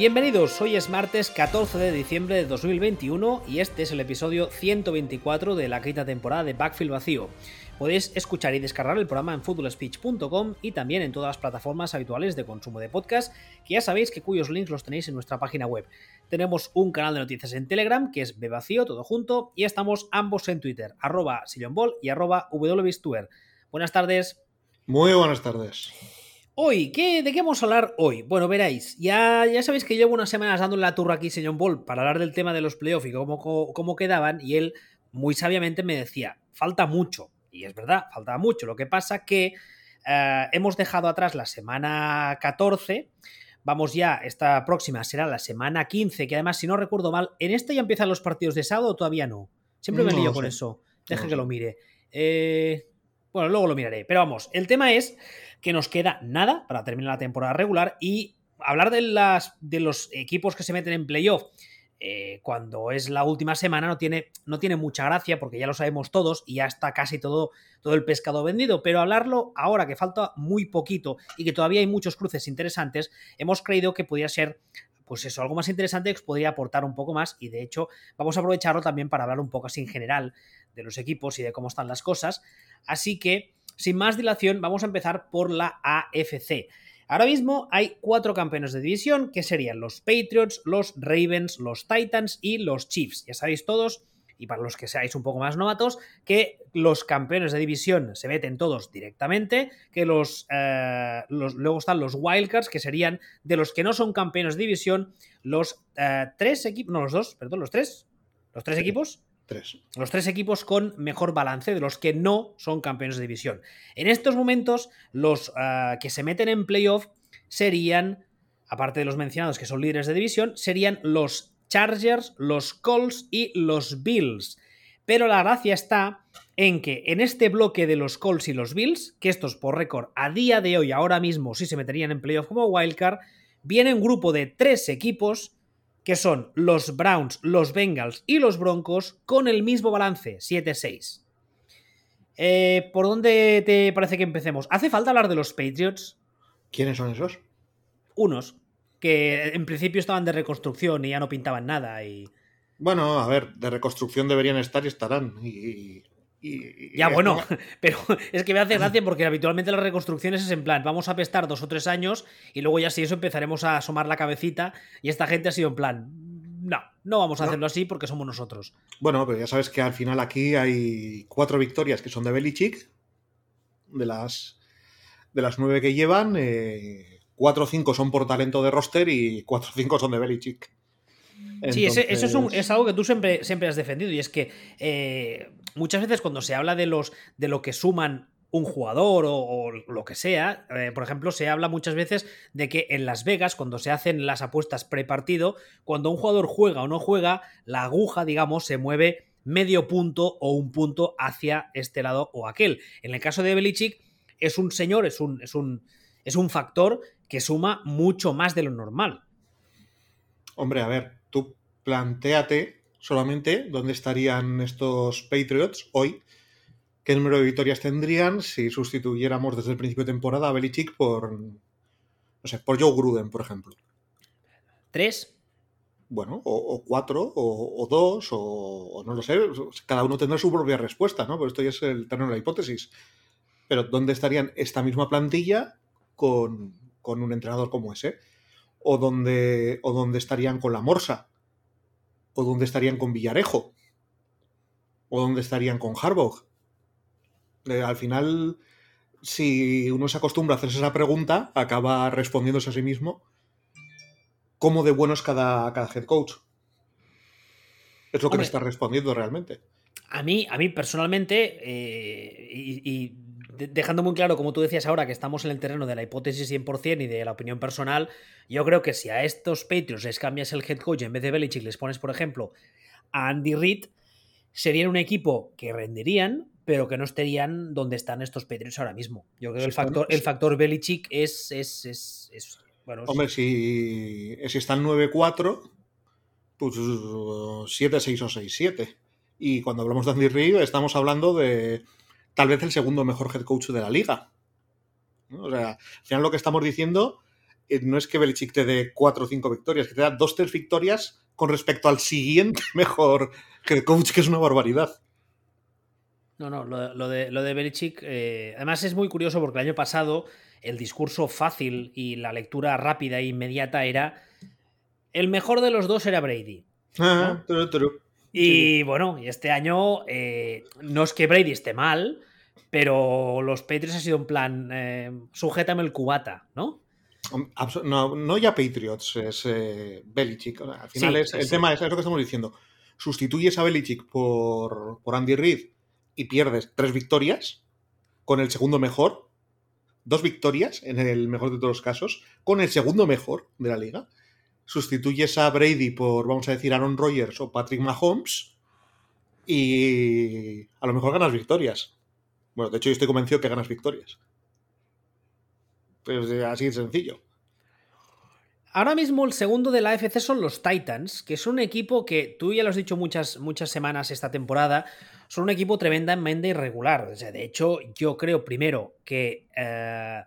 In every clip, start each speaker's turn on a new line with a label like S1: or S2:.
S1: Bienvenidos, hoy es martes 14 de diciembre de 2021 y este es el episodio 124 de la quinta temporada de Backfield Vacío. Podéis escuchar y descargar el programa en footballspeech.com y también en todas las plataformas habituales de consumo de podcast, que ya sabéis que cuyos links los tenéis en nuestra página web. Tenemos un canal de noticias en Telegram, que es Bevacío, todo junto, y estamos ambos en Twitter, arroba sillonball y arroba Buenas tardes.
S2: Muy buenas tardes.
S1: Hoy, ¿qué, ¿de qué vamos a hablar hoy? Bueno, veréis, ya, ya sabéis que llevo unas semanas dándole la turra aquí, señor Ball, para hablar del tema de los playoffs y cómo, cómo, quedaban, y él muy sabiamente me decía, falta mucho, y es verdad, falta mucho. Lo que pasa que eh, hemos dejado atrás la semana 14, vamos ya, esta próxima será la semana 15, que además, si no recuerdo mal, ¿en esta ya empiezan los partidos de sábado o todavía no? Siempre me lío con eso. Deje que lo mire. Eh, bueno, luego lo miraré. Pero vamos, el tema es que nos queda nada para terminar la temporada regular y hablar de, las, de los equipos que se meten en playoff. Eh, cuando es la última semana no tiene, no tiene mucha gracia porque ya lo sabemos todos y ya está casi todo, todo el pescado vendido, pero hablarlo ahora que falta muy poquito y que todavía hay muchos cruces interesantes, hemos creído que podría ser pues eso, algo más interesante que podría aportar un poco más y de hecho vamos a aprovecharlo también para hablar un poco así en general de los equipos y de cómo están las cosas. Así que sin más dilación, vamos a empezar por la AFC. Ahora mismo hay cuatro campeones de división que serían los Patriots, los Ravens, los Titans y los Chiefs. Ya sabéis todos, y para los que seáis un poco más novatos, que los campeones de división se meten todos directamente, que los, eh, luego están los Wildcards, que serían de los que no son campeones de división, los eh, tres equipos, no los dos, perdón, los tres, los tres equipos los tres equipos con mejor balance de los que no son campeones de división. En estos momentos, los ah, que se meten en playoff serían, aparte de los mencionados que son líderes de división, serían los Chargers, los Colts y los Bills. Pero la gracia está en que en este bloque de los Colts y los Bills, que estos por récord a día de hoy, ahora mismo, sí se meterían en playoff como wildcard, viene un grupo de tres equipos que son los Browns, los Bengals y los Broncos con el mismo balance, 7-6. Eh, ¿Por dónde te parece que empecemos? ¿Hace falta hablar de los Patriots?
S2: ¿Quiénes son esos?
S1: Unos, que en principio estaban de reconstrucción y ya no pintaban nada y...
S2: Bueno, a ver, de reconstrucción deberían estar y estarán. Y,
S1: ya, bueno, pero es que me hace gracia porque habitualmente las reconstrucciones es en plan, vamos a pestar dos o tres años y luego ya si eso empezaremos a asomar la cabecita y esta gente ha sido en plan, no, no vamos a hacerlo así porque somos nosotros.
S2: Bueno, pero ya sabes que al final aquí hay cuatro victorias que son de Belichick, de las, de las nueve que llevan, eh, cuatro o cinco son por talento de roster y cuatro o cinco son de Belichick.
S1: Sí, eso es, algo que tú siempre, siempre has defendido y es que eh, muchas veces cuando se habla de, los, de lo que suman un jugador o, lo que sea. Eh, por ejemplo, se habla muchas veces de que en Las Vegas, cuando se hacen las apuestas prepartido, cuando un jugador juega o no juega, la aguja, digamos, se mueve medio punto o un punto hacia este lado o aquel. En el caso de Belichick, es un señor, es un, es un, es un factor que suma mucho más de lo normal.
S2: Hombre, a ver, planteate solamente dónde estarían estos Patriots hoy, qué número de victorias tendrían si sustituyéramos desde el principio de temporada a Belichick por, no sé, por Joe Gruden, por ejemplo.
S1: ¿Tres?
S2: Bueno, o, cuatro, o, dos, o, no lo sé. Cada uno tendrá su propia respuesta, ¿no? Pero esto ya es el terreno de la hipótesis. Pero ¿dónde estarían esta misma plantilla con, con un entrenador como ese? O dónde, o dónde estarían con la Morsa, ¿O dónde estarían con Villarejo? ¿O dónde estarían con Harbaugh? Eh, al final, si uno se acostumbra a hacerse esa pregunta, acaba respondiéndose a sí mismo cómo de bueno es cada, cada head coach. Es lo que me está respondiendo realmente.
S1: A mí, a mí personalmente, eh, y, dejando muy claro, como tú decías ahora, que estamos en el terreno de la hipótesis 100% y de la opinión personal, yo creo que si a estos Patriots les cambias el head coach en vez de Belichick, les pones, por ejemplo, a Andy Reid, serían un equipo que rendirían, pero que no estarían donde están estos Patriots ahora mismo. Yo creo que el factor, el factor Belichick es, es, bueno,
S2: Hombre, si, si están 9-4, pues 7-6 o 6-7. Y cuando hablamos de Andy Reid, estamos hablando de tal vez el segundo mejor head coach de la liga. O sea, al final lo que estamos diciendo eh, no es que Belichick te dé cuatro o cinco victorias, que te da dos, tres victorias con respecto al siguiente mejor que coach, que es una barbaridad.
S1: No, no, lo, de, lo de Belichick, eh, además es muy curioso porque el año pasado el discurso fácil y la lectura rápida e inmediata era el mejor de los dos era Brady.
S2: Ah,
S1: y bueno, y este año eh, no es que Brady esté mal, pero los Patriots ha sido un plan, eh, sujétame el cubata, ¿no?
S2: No, no ya Patriots, es eh, Belichick. Al final es, el tema es, lo que estamos diciendo. Sustituyes a Belichick por, por Andy Reid y pierdes tres victorias con el segundo mejor, dos victorias en el mejor de todos los casos, con el segundo mejor de la liga. Sustituyes a Brady por, vamos a decir, Aaron Rodgers o Patrick Mahomes y a lo mejor ganas victorias. Bueno, de hecho yo estoy convencido que ganas victorias. Pues así de sencillo.
S1: Ahora mismo el segundo de la AFC son los Titans, que es un equipo que tú ya lo has dicho muchas, muchas semanas esta temporada, son un equipo tremendamente irregular. O sea, de hecho, yo creo primero que... Eh,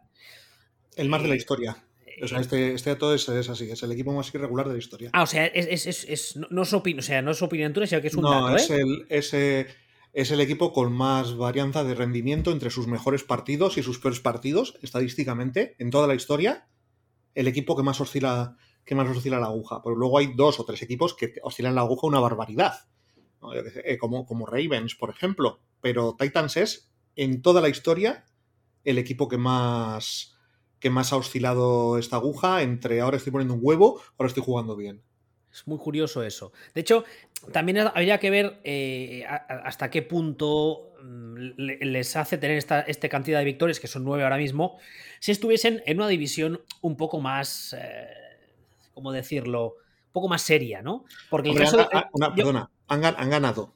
S2: el más de la eh, historia. O sea, este, este dato es, así, es el equipo más irregular de la historia.
S1: Ah, o sea, es, no, es opinión, o sea, no es opinión tuya, sino que es un
S2: no,
S1: dato,
S2: es el, es el equipo con más varianza de rendimiento entre sus mejores partidos y sus peores partidos, estadísticamente, en toda la historia. El equipo que más oscila, que más oscila la aguja. Pero luego hay dos o tres equipos que oscilan la aguja una barbaridad. Eh, como, como Ravens, por ejemplo. Pero Titans es, en toda la historia, el equipo que más, que más ha oscilado esta aguja entre ahora estoy poniendo un huevo, ahora estoy jugando bien.
S1: Es muy curioso eso. De hecho, también habría que ver eh, hasta qué punto mm, les hace tener esta, esta, cantidad de victorias, que son nueve ahora mismo, si estuviesen en una división un poco más, eh, ¿cómo decirlo? Un poco más seria, ¿no?
S2: Porque el caso perdona, han, han, ganado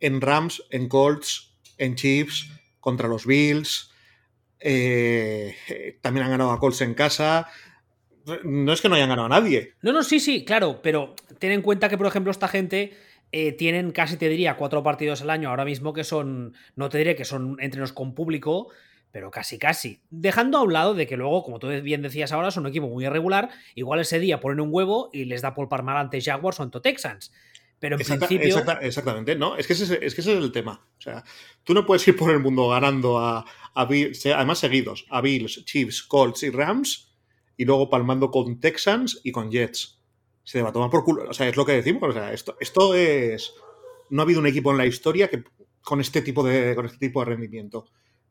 S2: en Rams, en Colts, en Chiefs, contra los Bills, eh, también han ganado a Colts en casa, no es que no hayan ganado a nadie.
S1: No, no, sí, sí, claro, pero ten en cuenta que, por ejemplo, esta gente eh, tienen casi, te diría, cuatro partidos al año ahora mismo que son, no te diré que son entrenos con público, pero casi, casi. Dejando a un lado de que luego, como tú bien decías ahora, son un equipo muy irregular, igual ese día ponen un huevo y les da por palmar ante Jaguars o ante Texans. Pero en principio.
S2: exactamente, ¿no? Es que, ese, es que ese es el tema. O sea, tú no puedes ir por el mundo ganando a, a Bills, además seguidos, a Bills, Chiefs, Colts y Rams y luego palmando con Texans y con Jets. Se va a tomar por culo. O sea, es lo que decimos. O sea, esto, esto es. No ha habido un equipo en la historia que con este tipo de, con este tipo de rendimiento.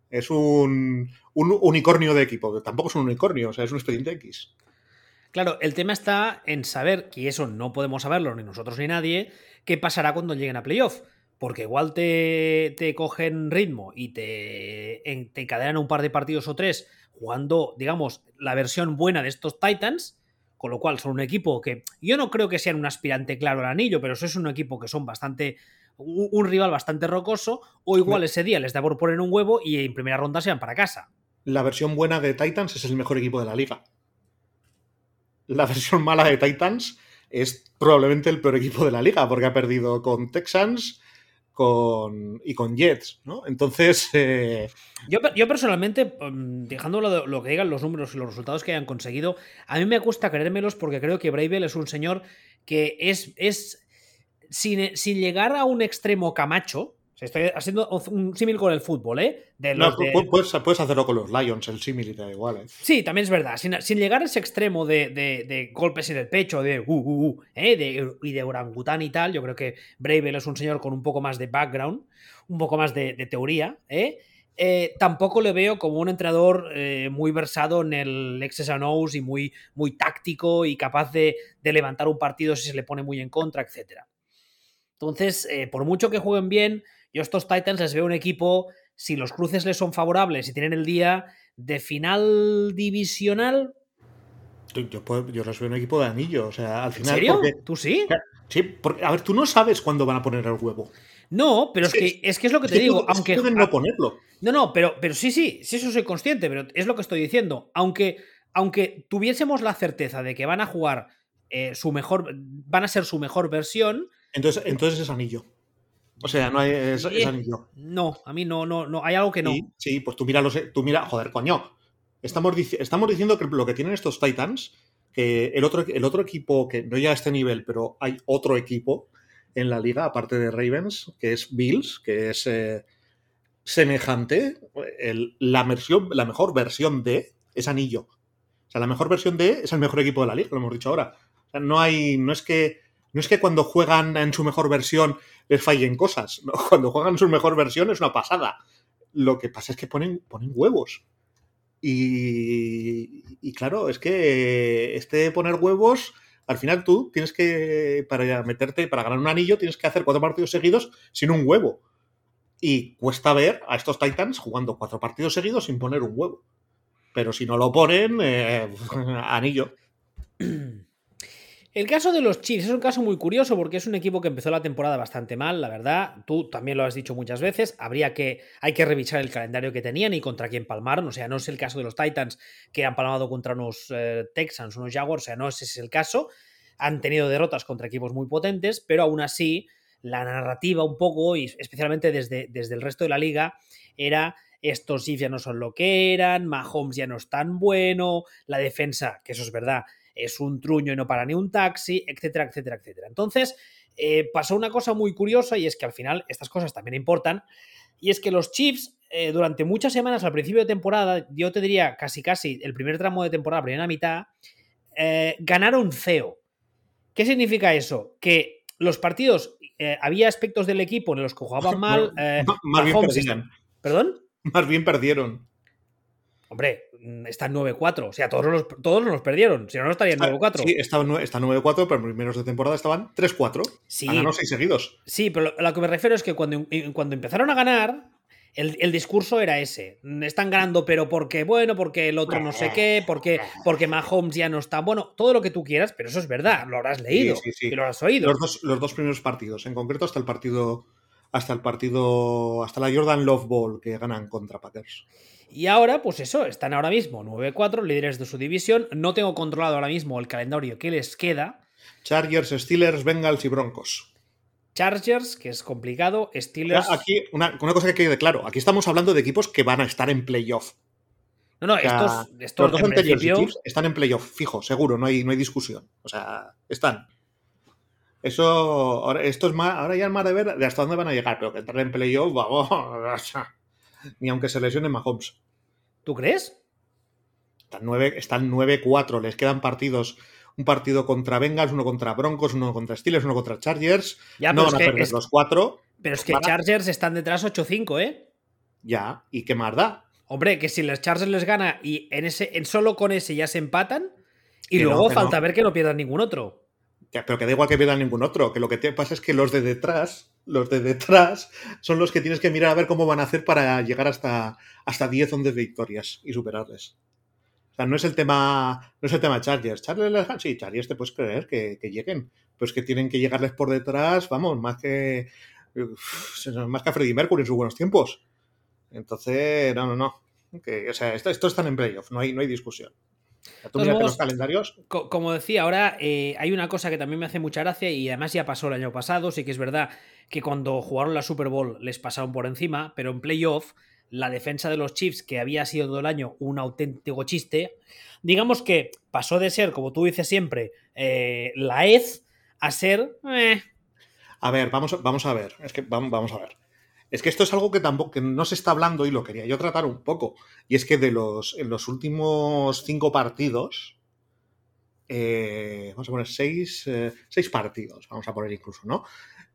S2: Es un, un unicornio de equipo. Tampoco es un unicornio, o sea, es un expediente X.
S1: Claro, el tema está en saber, que eso no podemos saberlo ni nosotros ni nadie, qué pasará cuando lleguen a playoff. Porque igual te, te cogen ritmo y te, te encadenan un par de partidos o tres jugando, digamos, la versión buena de estos Titans, con lo cual son un equipo que yo no creo que sean un aspirante claro al anillo, pero eso es un equipo que son bastante un, rival bastante rocoso, o igual ese día les da por poner un huevo y en primera ronda se van para casa.
S2: La versión buena de Titans es el mejor equipo de la liga. La versión mala de Titans es probablemente el peor equipo de la liga, porque ha perdido con Texans, con, y con Jets, ¿no? Entonces... Eh,
S1: yo, yo, personalmente, mm, dejando lo, que digan los números y los resultados que hayan conseguido, a mí me cuesta creérmelos porque creo que Bravel es un señor que es, es sin, sin llegar a un extremo camacho, Estoy haciendo un símil con el fútbol, ¿eh?
S2: no, Puedes, hacerlo con los Lions, el símil y da igual, ¿eh?
S1: Sí, también es verdad. Sin, llegar a ese extremo de, golpes en el pecho, de uh, uh, uh, ¿eh? de, y de orangután y tal, yo creo que Bravel es un señor con un poco más de background, un poco más de, teoría, ¿eh? ¿eh? tampoco le veo como un entrenador eh, muy versado en el X's and O's y muy, muy táctico y capaz de, de, levantar un partido si se le pone muy en contra, etc. Entonces, eh, por mucho que jueguen bien, yo estos Titans les veo un equipo, si los cruces les son favorables y tienen el día de final divisional.
S2: Yo, yo les veo un equipo de anillo, o sea, al final.
S1: ¿En serio? ¿Tú sí?
S2: Sí, porque, a ver, tú no sabes cuándo van a poner el huevo.
S1: No, pero es, que, es que es lo que te digo. aunque
S2: pueden no ponerlo.
S1: No, no, pero, pero sí, sí, sí, eso soy consciente, pero es lo que estoy diciendo. Aunque, aunque tuviésemos la certeza de que van a jugar eh, su mejor, van a ser su mejor versión.
S2: Entonces, entonces es anillo. O sea, no hay es, anillo.
S1: No, a mí no, no, no, hay algo que no.
S2: Sí, pues tú mira los, tú mira, joder, coño. estamos, estamos diciendo que lo que tienen estos Titans, que el otro, el otro equipo, que no llega a este nivel, pero hay otro equipo en la liga, aparte de Ravens, que es Bills, que es eh, semejante. la, versión, la mejor versión de es Anillo. O sea, la mejor versión de es el mejor equipo de la liga, lo hemos dicho ahora. O sea, no hay. No es que. No es que cuando juegan en su mejor versión les fallen cosas. Cuando juegan en su mejor versión es una pasada. Lo que pasa es que ponen, ponen huevos. Y, claro, es que este poner huevos, al final tú tienes que, para meterte, para ganar un anillo, tienes que hacer cuatro partidos seguidos sin un huevo. Y cuesta ver a estos Titans jugando cuatro partidos seguidos sin poner un huevo. Pero si no lo ponen, eh, anillo.
S1: El caso de los Chiefs es un caso muy curioso porque es un equipo que empezó la temporada bastante mal, la verdad. Tú también lo has dicho muchas veces. Habría que, hay que revisar el calendario que tenían y contra quién palmaron. O sea, no es el caso de los Titans que han palmado contra unos eh, Texans, unos Jaguars. O sea, no ese es el caso. Han tenido derrotas contra equipos muy potentes, pero aún así la narrativa un poco, y especialmente desde, desde el resto de la liga, era estos Chiefs ya no son lo que eran, Mahomes ya no es tan bueno, la defensa, que eso es verdad, es un truño y no para ni un taxi, etcétera, etcétera, etcétera. Entonces, eh, pasó una cosa muy curiosa y es que al final estas cosas también importan, y es que los Chiefs eh, durante muchas semanas al principio de temporada, yo te diría casi casi el primer tramo de temporada, primera mitad, eh, ganaron CEO. ¿Qué significa eso? Que los partidos, había aspectos del equipo en los que jugaban mal.
S2: más bien perdieron.
S1: ¿Perdón?
S2: Más bien perdieron.
S1: Hombre, Mm, está en 9-4. O sea, todos los, todos los perdieron. Si no, no estarían 9-4.
S2: Sí, está, está 9-4, pero en primeros de temporada estaban 3-4. Sí. Ganado 6 seguidos.
S1: Sí, pero lo, que me refiero es que cuando, cuando empezaron a ganar, el, discurso era ese. Están ganando, pero porque, bueno, porque el otro no sé qué, porque, porque Mahomes ya no está. Bueno, todo lo que tú quieras, pero eso es verdad. Lo habrás leído y lo habrás oído.
S2: Los dos, los dos primeros partidos, en concreto hasta el partido. Hasta el partido. Hasta la Jordan Love Ball que ganan contra Packers.
S1: Y ahora, pues eso, están ahora mismo 9-4, líderes de su división. No tengo controlado ahora mismo el calendario que les queda.
S2: Chargers, Steelers, Bengals y Broncos.
S1: Chargers, que es complicado, Steelers.
S2: Aquí, una, cosa que quede claro: aquí estamos hablando de equipos que van a estar en playoff.
S1: No, no, estos, estos
S2: los dos anteriores están en playoff, fijo, seguro, no hay, no hay discusión. O sea, están. Eso, ahora, esto es más, ahora ya es más de ver de hasta dónde van a llegar, pero que entrar en playoff, vamos, ni aunque se lesione Mahomes.
S1: ¿Tú crees?
S2: Están 9-4, les quedan partidos. Un partido contra Bengals, uno contra Broncos, uno contra Steelers, uno contra Chargers. Ya, no van a perder los cuatro.
S1: Pero es que Chargers están detrás 8-5, ¿eh?
S2: Ya, ¿y qué más da?
S1: Hombre, que si los Chargers les gana y en ese, en solo con ese ya se empatan, y luego falta ver que no pierdan ningún otro.
S2: Pero que da igual que pierdan ningún otro, que lo que te pasa es que los de detrás los de detrás son los que tienes que mirar a ver cómo van a hacer para llegar hasta, hasta 10 11 victorias y superarles. O sea, no es el tema, no es el tema Chargers. Chargers, sí, Chargers te puedes creer que, lleguen, pero es que tienen que llegarles por detrás, vamos, más que más que a Freddie Mercury en sus buenos tiempos. Entonces, no, no, no. o sea, esto, esto están en playoff, no hay, no hay discusión los calendarios.
S1: como decía, ahora eh, hay una cosa que también me hace mucha gracia y además ya pasó el año pasado, sí que es verdad que cuando jugaron la Super Bowl les pasaron por encima, pero en playoff la defensa de los Chiefs, que había sido todo el año un auténtico chiste, digamos que pasó de ser, como tú dices siempre, eh, la EZ a ser... Eh.
S2: A ver, vamos, vamos a ver, es que vamos, vamos a ver. Es que esto es algo que tampoco que no se está hablando y lo quería yo tratar un poco. Y es que de los, en los últimos cinco partidos, eh, vamos a poner seis, eh, seis, partidos, vamos a poner incluso, ¿no?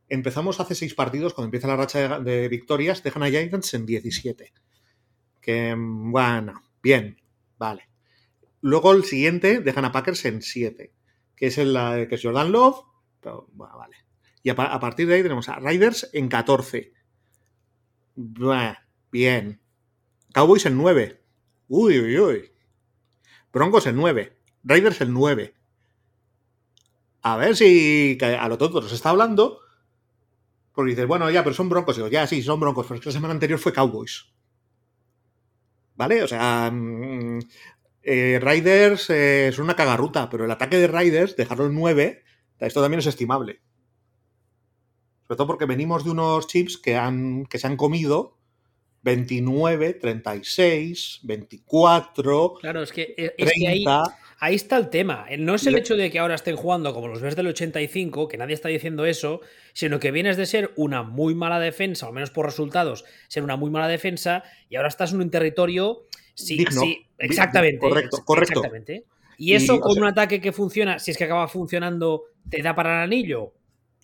S2: Empezamos hace seis partidos, cuando empieza la racha de, victorias, dejan a Giants en 17. Que, bueno, bien, vale. Luego el siguiente dejan a Packers en 7, que es, el, que es Jordan Love, pero, bueno, vale. Y a, a, partir de ahí tenemos a Riders en 14, bien. Cowboys el 9. Uy, uy, uy. Broncos el 9. Raiders el 9. A ver si a lo tonto nos está hablando. Porque dices, bueno, ya, pero son broncos. Digo, ya, sí, son broncos. Pero es que la semana anterior fue Cowboys. ¿Vale? O sea, mm, eh, Riders eh, es una cagarruta, pero el ataque de Riders, dejarlo en 9, esto también es estimable. Sobre todo porque venimos de unos chips que, han, que se han comido 29, 36, 24.
S1: Claro, es que, eh, es que ahí, ahí, está el tema. No es el hecho de que ahora estén jugando como los ves del 85, que nadie está diciendo eso, sino que vienes de ser una muy mala defensa, o al menos por resultados, ser una muy mala defensa, y ahora estás en un territorio. Sí, sí, exactamente.
S2: Correcto, correcto.
S1: Exactamente. Y eso con un ataque que funciona, si es que acaba funcionando, ¿te da para el anillo?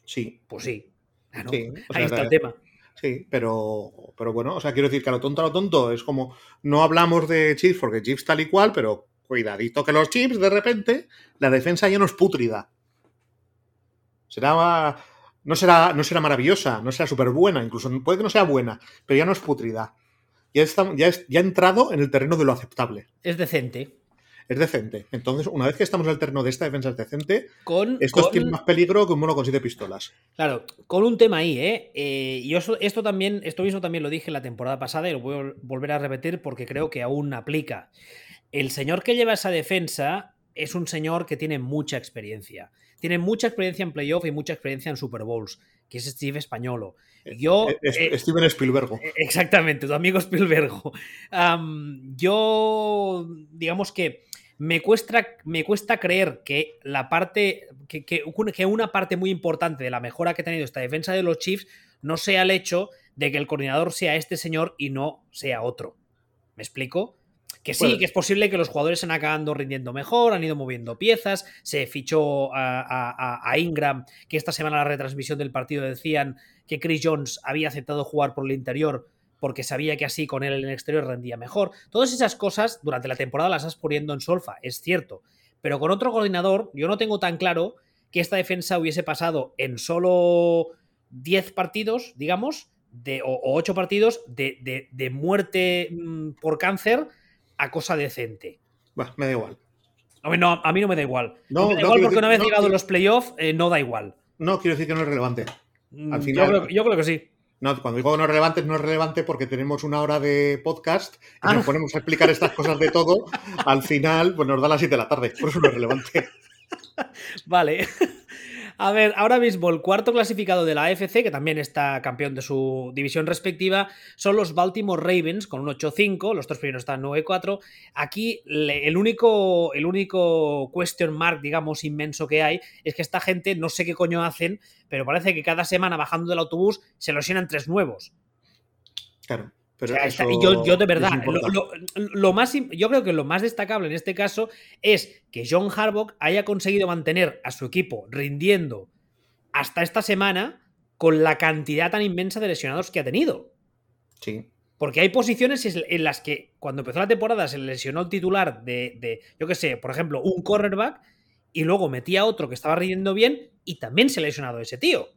S2: Sí.
S1: Pues sí. Ahí está el tema.
S2: Sí, pero, pero bueno, o sea, quiero decir que a lo tonto, a lo tonto, es como, no hablamos de chips porque chips tal y cual, pero cuidadito que los chips, de repente, la defensa ya no es pútrida. Será, no será, no será maravillosa, no será súper buena, incluso puede que no sea buena, pero ya no es pútrida. Ya, está, ya, es, ya ha entrado en el terreno de lo aceptable.
S1: Es decente
S2: es decente. Entonces, una vez que estamos el terreno de esta defensa es decente, con, esto tiene más peligro que un mono con siete pistolas.
S1: Claro, con un tema ahí, ¿eh? eh y esto también, esto mismo también lo dije la temporada pasada y lo voy a volver a repetir porque creo que aún aplica. El señor que lleva esa defensa es un señor que tiene mucha experiencia. Tiene mucha experiencia en playoff y mucha experiencia en Super Bowls, que es Steve Españolo.
S2: Eh, yo, eh, Steven Spielberg.
S1: Exactamente, tu amigo Spielberg. yo, digamos que me cuesta, me cuesta creer que la parte, que, que, una parte muy importante de la mejora que ha tenido esta defensa de los Chiefs no sea el hecho de que el coordinador sea este señor y no sea otro. ¿Me explico? Que sí, que es posible que los jugadores se han acabado rindiendo mejor, han ido moviendo piezas, se fichó a, a, Ingram, que esta semana la retransmisión del partido decían que Chris Jones había aceptado jugar por el interior porque sabía que así con él en el exterior rendía mejor. Todas esas cosas durante la temporada las has poniendo en solfa, es cierto. Pero con otro coordinador, yo no tengo tan claro que esta defensa hubiese pasado en solo 10 partidos, digamos, de, o, 8 partidos de, de, muerte mm, por cáncer a cosa decente.
S2: Bah, me da igual.
S1: A mí no, a mí no me da igual. No, me da igual porque una vez llegado los playoffs, eh, no da igual.
S2: No, quiero decir que no es relevante.
S1: Al mm, final, yo creo que sí.
S2: No, cuando digo no es relevante, no es relevante porque tenemos una hora de podcast y ah. nos ponemos a explicar estas cosas de todo. Al final, pues nos da las 7 de la tarde. Por eso no es relevante.
S1: Vale. A ver, ahora mismo el cuarto clasificado de la AFC, que también está campeón de su división respectiva, son los Baltimore Ravens con un 8-5, los tres primeros están 9-4. Aquí el único, el único question mark, digamos, inmenso que hay es que esta gente no sé qué coño hacen, pero parece que cada semana bajando del autobús se los llenan tres nuevos.
S2: Claro
S1: yo, de verdad, lo, más, yo creo que lo más destacable en este caso es que John Harbaugh haya conseguido mantener a su equipo rindiendo hasta esta semana con la cantidad tan inmensa de lesionados que ha tenido.
S2: Sí.
S1: Porque hay posiciones en las que cuando empezó la temporada se lesionó el titular de, yo qué sé, por ejemplo, un cornerback y luego metía otro que estaba rindiendo bien y también se ha lesionado ese tío.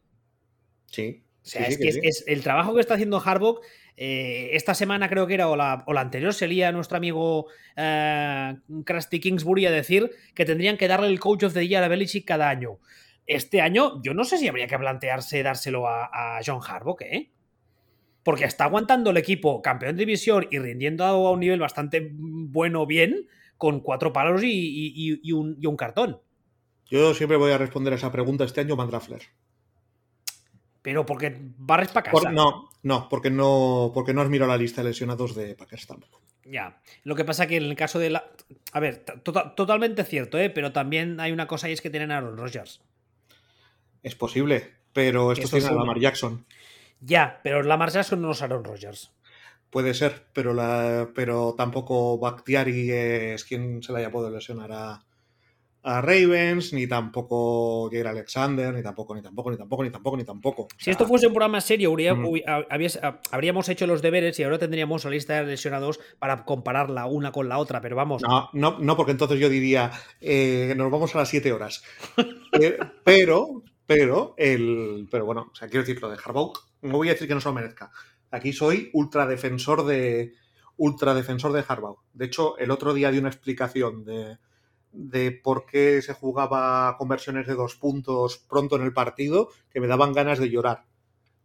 S2: Sí.
S1: O sea, es que, es, el trabajo que está haciendo Harbaugh eh, esta semana creo que era, o la, anterior, sería nuestro amigo eh, Krusty Kingsbury a decir que tendrían que darle el Coach of the Year a Belichick cada año. Este año, yo no sé si habría que plantearse dárselo a, John Harbaugh, ¿eh? Porque está aguantando el equipo campeón de división y rindiendo a un nivel bastante bueno, bien, con cuatro palos y, un, cartón.
S2: Yo siempre voy a responder a esa pregunta este año, Mandrafler.
S1: Pero porque barres para casa.
S2: no, no, porque no, porque no has mirado la lista de lesionados de Packers tampoco.
S1: Ya. Lo que pasa que en el caso de la. A ver, tota-, totalmente cierto, ¿eh? Pero también hay una cosa y es que tienen a Aaron Rodgers.
S2: Es posible, pero esto tiene a Lamar Jackson.
S1: Ya, pero Lamar Jackson no es Aaron Rodgers.
S2: Puede ser, pero, la, pero tampoco Bakhtiari es quien se le haya podido lesionar a, a Ravens, ni tampoco Jair Alexander, ni tampoco, ni tampoco, ni tampoco, ni tampoco, ni tampoco.
S1: si esto fuese un programa serio, mm. habríamos hecho los deberes y ahora tendríamos la lista de lesionados para compararla una con la otra, pero vamos.
S2: No, no, no porque entonces yo diría, eh, nos vamos a las 7 horas. Eh, pero, pero, el, pero bueno, o sea, quiero decir, lo de Harbaugh, no voy a decir que no se lo merezca. Aquí soy ultra defensor de, ultra defensor de Harbaugh. De hecho, el otro día di una explicación de de por qué se jugaba conversiones de dos puntos pronto en el partido, que me daban ganas de llorar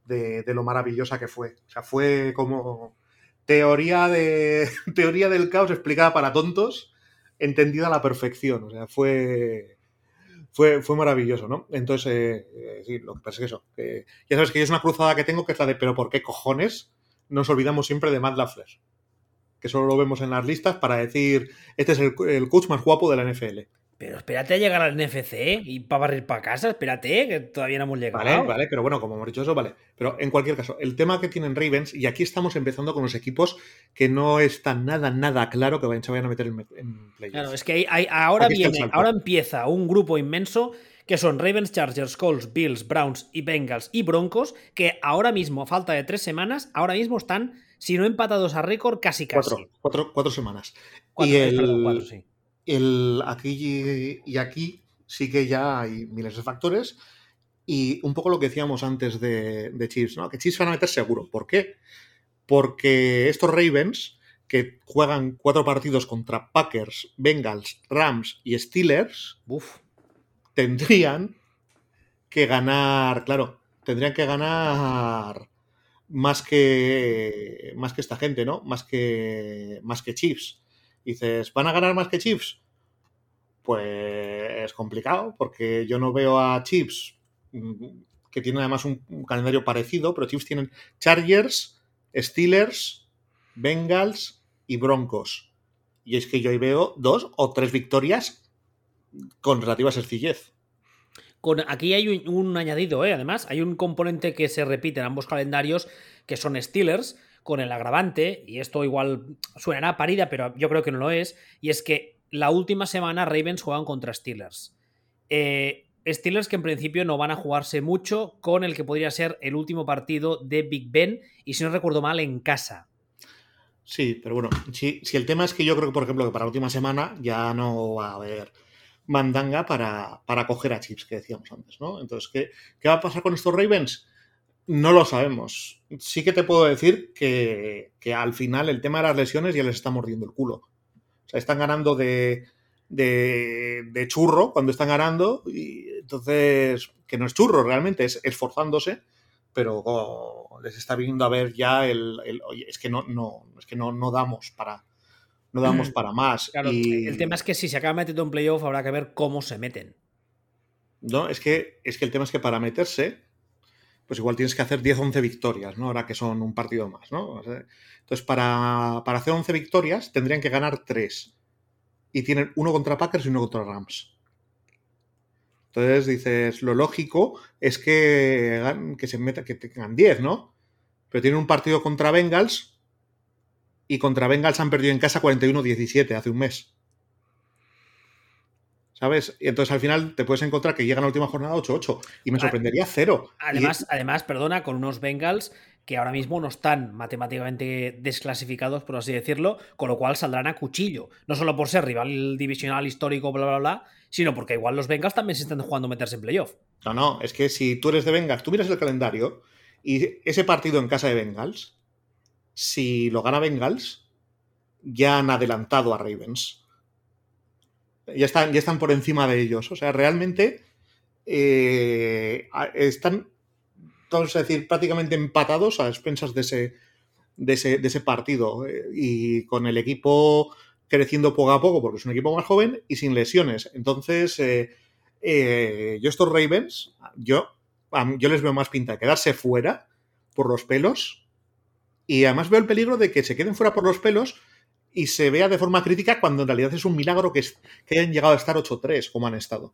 S2: de, lo maravillosa que fue. O sea, fue como teoría, de, teoría del caos explicada para tontos, entendida a la perfección. O sea, fue, fue, fue maravilloso, ¿no? Entonces, eh, eh, sí, lo que pasa es que eso, ya sabes que es una cruzada que tengo que es la de, pero ¿por qué cojones? nos olvidamos siempre de Matt Lafleur, que solo lo vemos en las listas para decir, este es el, el coach más guapo de la NFL.
S1: Pero espérate a llegar al NFC y para barrer para casa, espérate, que todavía no hemos llegado.
S2: Vale, vale, pero bueno, como hemos dicho eso, vale. Pero en cualquier caso, el tema que tienen Ravens, y aquí estamos empezando con los equipos que no está nada, nada claro que se vayan a meter en, en playoffs.
S1: Claro, es que hay, hay, ahora viene, ahora empieza un grupo inmenso que son Ravens, Chargers, Colts, Bills, Browns y Bengals y Broncos, que ahora mismo, a falta de tres semanas, ahora mismo están, si no empatados a récord, casi casi.
S2: Cuatro, cuatro, cuatro semanas. Cuatro, y el, perdón, cuatro, sí el, aquí y aquí sí que ya hay miles de factores. Y un poco lo que decíamos antes de, de Chiefs, ¿no? Que Chiefs van a meter seguro. ¿Por qué? Porque estos Ravens, que juegan cuatro partidos contra Packers, Bengals, Rams y Steelers,
S1: Uf.
S2: Tendrían que ganar, claro, tendrían que ganar más que más que esta gente, ¿no? Más que más que Chiefs dices, ¿van a ganar más que Chiefs? Pues es complicado, porque yo no veo a Chiefs, mm, que tiene además un, un calendario parecido, pero Chiefs tienen Chargers, Steelers, Bengals y Broncos. Y es que yo ahí veo dos o tres victorias con relativa sencillez.
S1: Con, aquí hay un, un añadido, ¿eh? además, hay un componente que se repite en ambos calendarios, que son Steelers, con el agravante, y esto igual suenará parida, pero yo creo que no lo es, y es que la última semana Ravens juegan contra Steelers. Eh, Steelers que en principio no van a jugarse mucho con el que podría ser el último partido de Big Ben, y si no recuerdo mal, en casa.
S2: Sí, pero bueno, si, si el tema es que yo creo que, por ejemplo, que para la última semana ya no va a haber mandanga para, para coger a Chips, que decíamos antes, ¿no? Entonces, ¿qué, ¿qué va a pasar con estos Ravens? No lo sabemos. Sí que te puedo decir que, que, al final el tema de las lesiones ya les está mordiendo el culo. O sea, están ganando de, de, churro cuando están ganando. Y entonces, que no es churro realmente, es esforzándose, pero les está viniendo a ver ya el. el oye, es que no, no, es que no, no damos para. No damos para más.
S1: Claro, y... el tema es que si se acaba metiendo en playoff habrá que ver cómo se meten.
S2: No, es que, es que el tema es que para meterse, pues igual tienes que hacer 10-11 victorias, ¿no? Ahora que son un partido más, ¿no? Entonces, para, para, hacer 11 victorias tendrían que ganar 3. Y tienen uno contra Packers y uno contra Rams. Entonces dices, lo lógico es que, que se meta, que tengan 10, ¿no? Pero tienen un partido contra Bengals y contra Bengals han perdido en casa 41-17 hace un mes. ¿sabes? Y entonces al final te puedes encontrar que llega a la última jornada 8-8 y me sorprendería cero.
S1: Además, y... además, perdona, con unos Bengals que ahora mismo no están matemáticamente desclasificados, por así decirlo, con lo cual saldrán a cuchillo. No solo por ser rival divisional histórico, bla, bla, bla, sino porque igual los Bengals también se están jugando a meterse en playoff.
S2: No, no, es que si tú eres de Bengals, tú miras el calendario y ese partido en casa de Bengals, si lo gana Bengals, ya han adelantado a Ravens ya están, ya están por encima de ellos. O sea, realmente eh, están, vamos a decir, prácticamente empatados a expensas de ese, de ese, de ese partido. Eh, y con el equipo creciendo poco a poco, porque es un equipo más joven y sin lesiones. Entonces, eh, yo estos Ravens, yo, yo les veo más pinta quedarse fuera por los pelos. Y además veo el peligro de que se queden fuera por los pelos y se vea de forma crítica cuando en realidad es un milagro que, hayan llegado a estar 8-3 como han estado.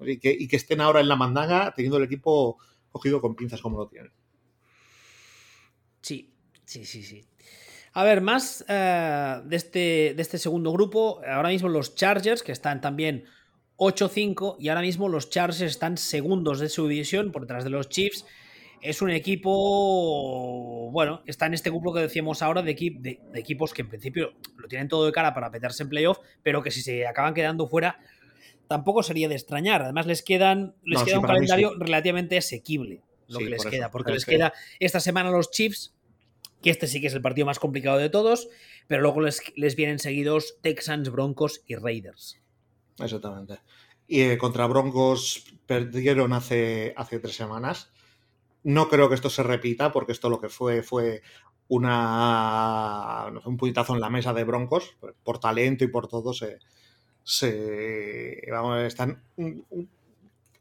S2: Y que, estén ahora en la mandanga teniendo el equipo cogido con pinzas como lo tienen.
S1: Sí, sí, sí, sí. A ver, más uh, de, este, de este segundo grupo, ahora mismo los Chargers, que están también 8-5, y ahora mismo los Chargers están segundos de su división por detrás de los Chiefs es un equipo, bueno, está en este grupo que decíamos ahora de, equip, de, de, equipos que en principio lo tienen todo de cara para meterse en playoff, pero que si se acaban quedando fuera, tampoco sería de extrañar. Además, les quedan les
S2: No,
S1: queda
S2: sí,
S1: un calendario
S2: sí.
S1: relativamente asequible lo
S2: Sí,
S1: que les
S2: por
S1: queda,
S2: eso,
S1: porque les
S2: es que-
S1: queda esta semana los Chiefs, que este sí que es el partido más complicado de todos, pero luego les, les vienen seguidos Texans, Broncos y Raiders.
S2: Exactamente. Y eh, contra Broncos perdieron hace, hace tres semanas. No creo que esto se repita, porque esto lo que fue fue una, un puñetazo en la mesa de Broncos. Por, talento y por todo se, se vamos, están un-